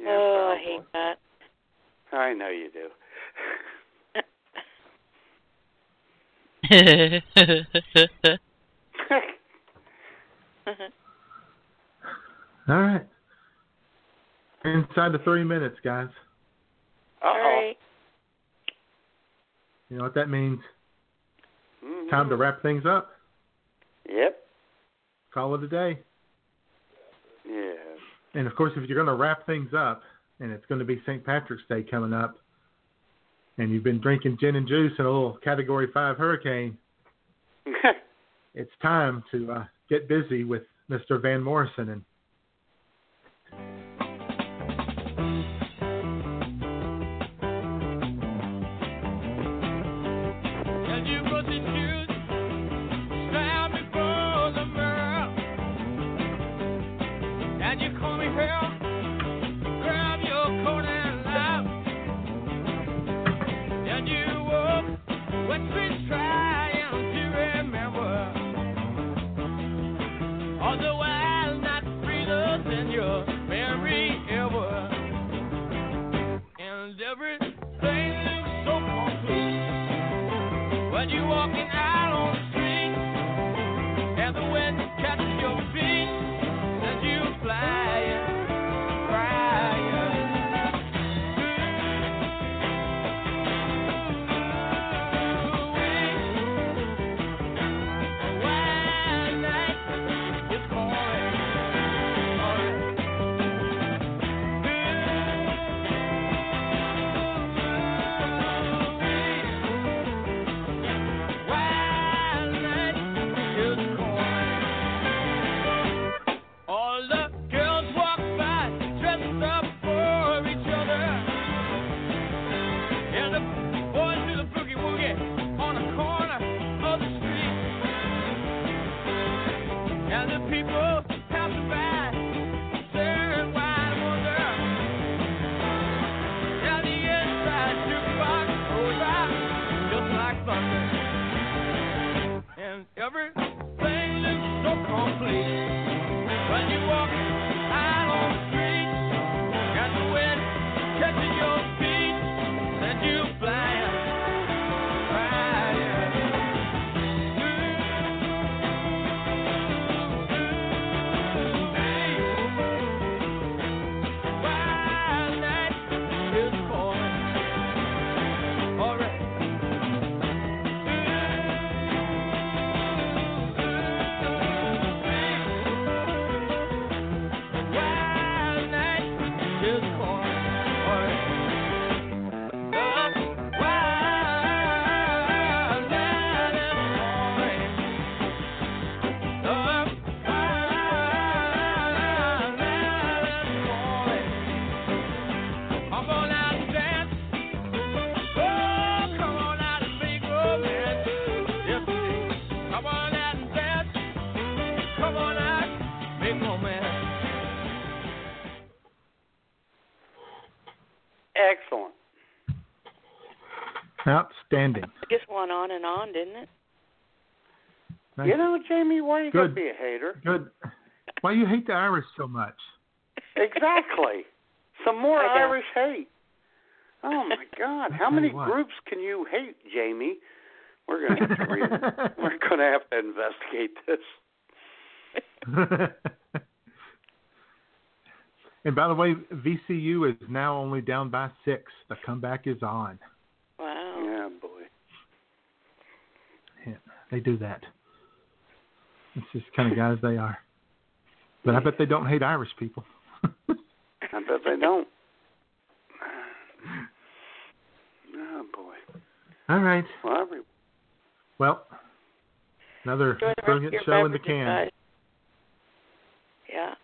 Yeah, oh, I probably. hate that. I know you do. All right. Inside the three minutes, guys. All right. You know what that means? Mhm. Time to wrap things up. Yep. Call it a day. Yeah. And of course, if you're going to wrap things up, and it's going to be St. Patrick's Day coming up, and you've been drinking gin and juice in a little Category 5 hurricane, it's time to uh, get busy with Mr. Van Morrison. And And It just went on and on, didn't it? Nice. You know, Jamie, why are you gotta be a hater? Good. Why you hate the Irish so much? Exactly. Some more Irish hate. Oh my God! How many what. groups can you hate, Jamie? We're gonna have to re- we're gonna have to investigate this. and by the way, VCU is now only down by six. The comeback is on. Wow. Yeah, boy. Yeah, they do that. It's just the kind of guys they are. But I bet they don't hate Irish people. I bet they don't. Oh boy. All right. Well, every, Well, another Enjoy the rest of brilliant show in the can. guys. Yeah.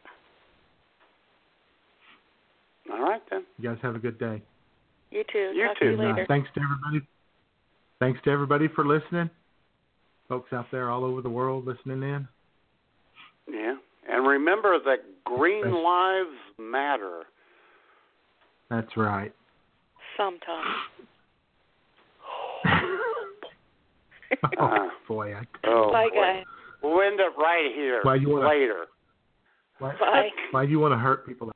all right then. You guys have a good day. You too. You Talk too. To you uh, later. thanks to everybody. Thanks to everybody for listening. Folks out there all over the world listening in. Yeah. And remember that green Yes. lives matter. That's right. Sometimes. oh uh-huh. boy, I, Oh, Bye, boy. guys. We'll end up right here Why you wanna- later. why, Bye. why do you want to hurt people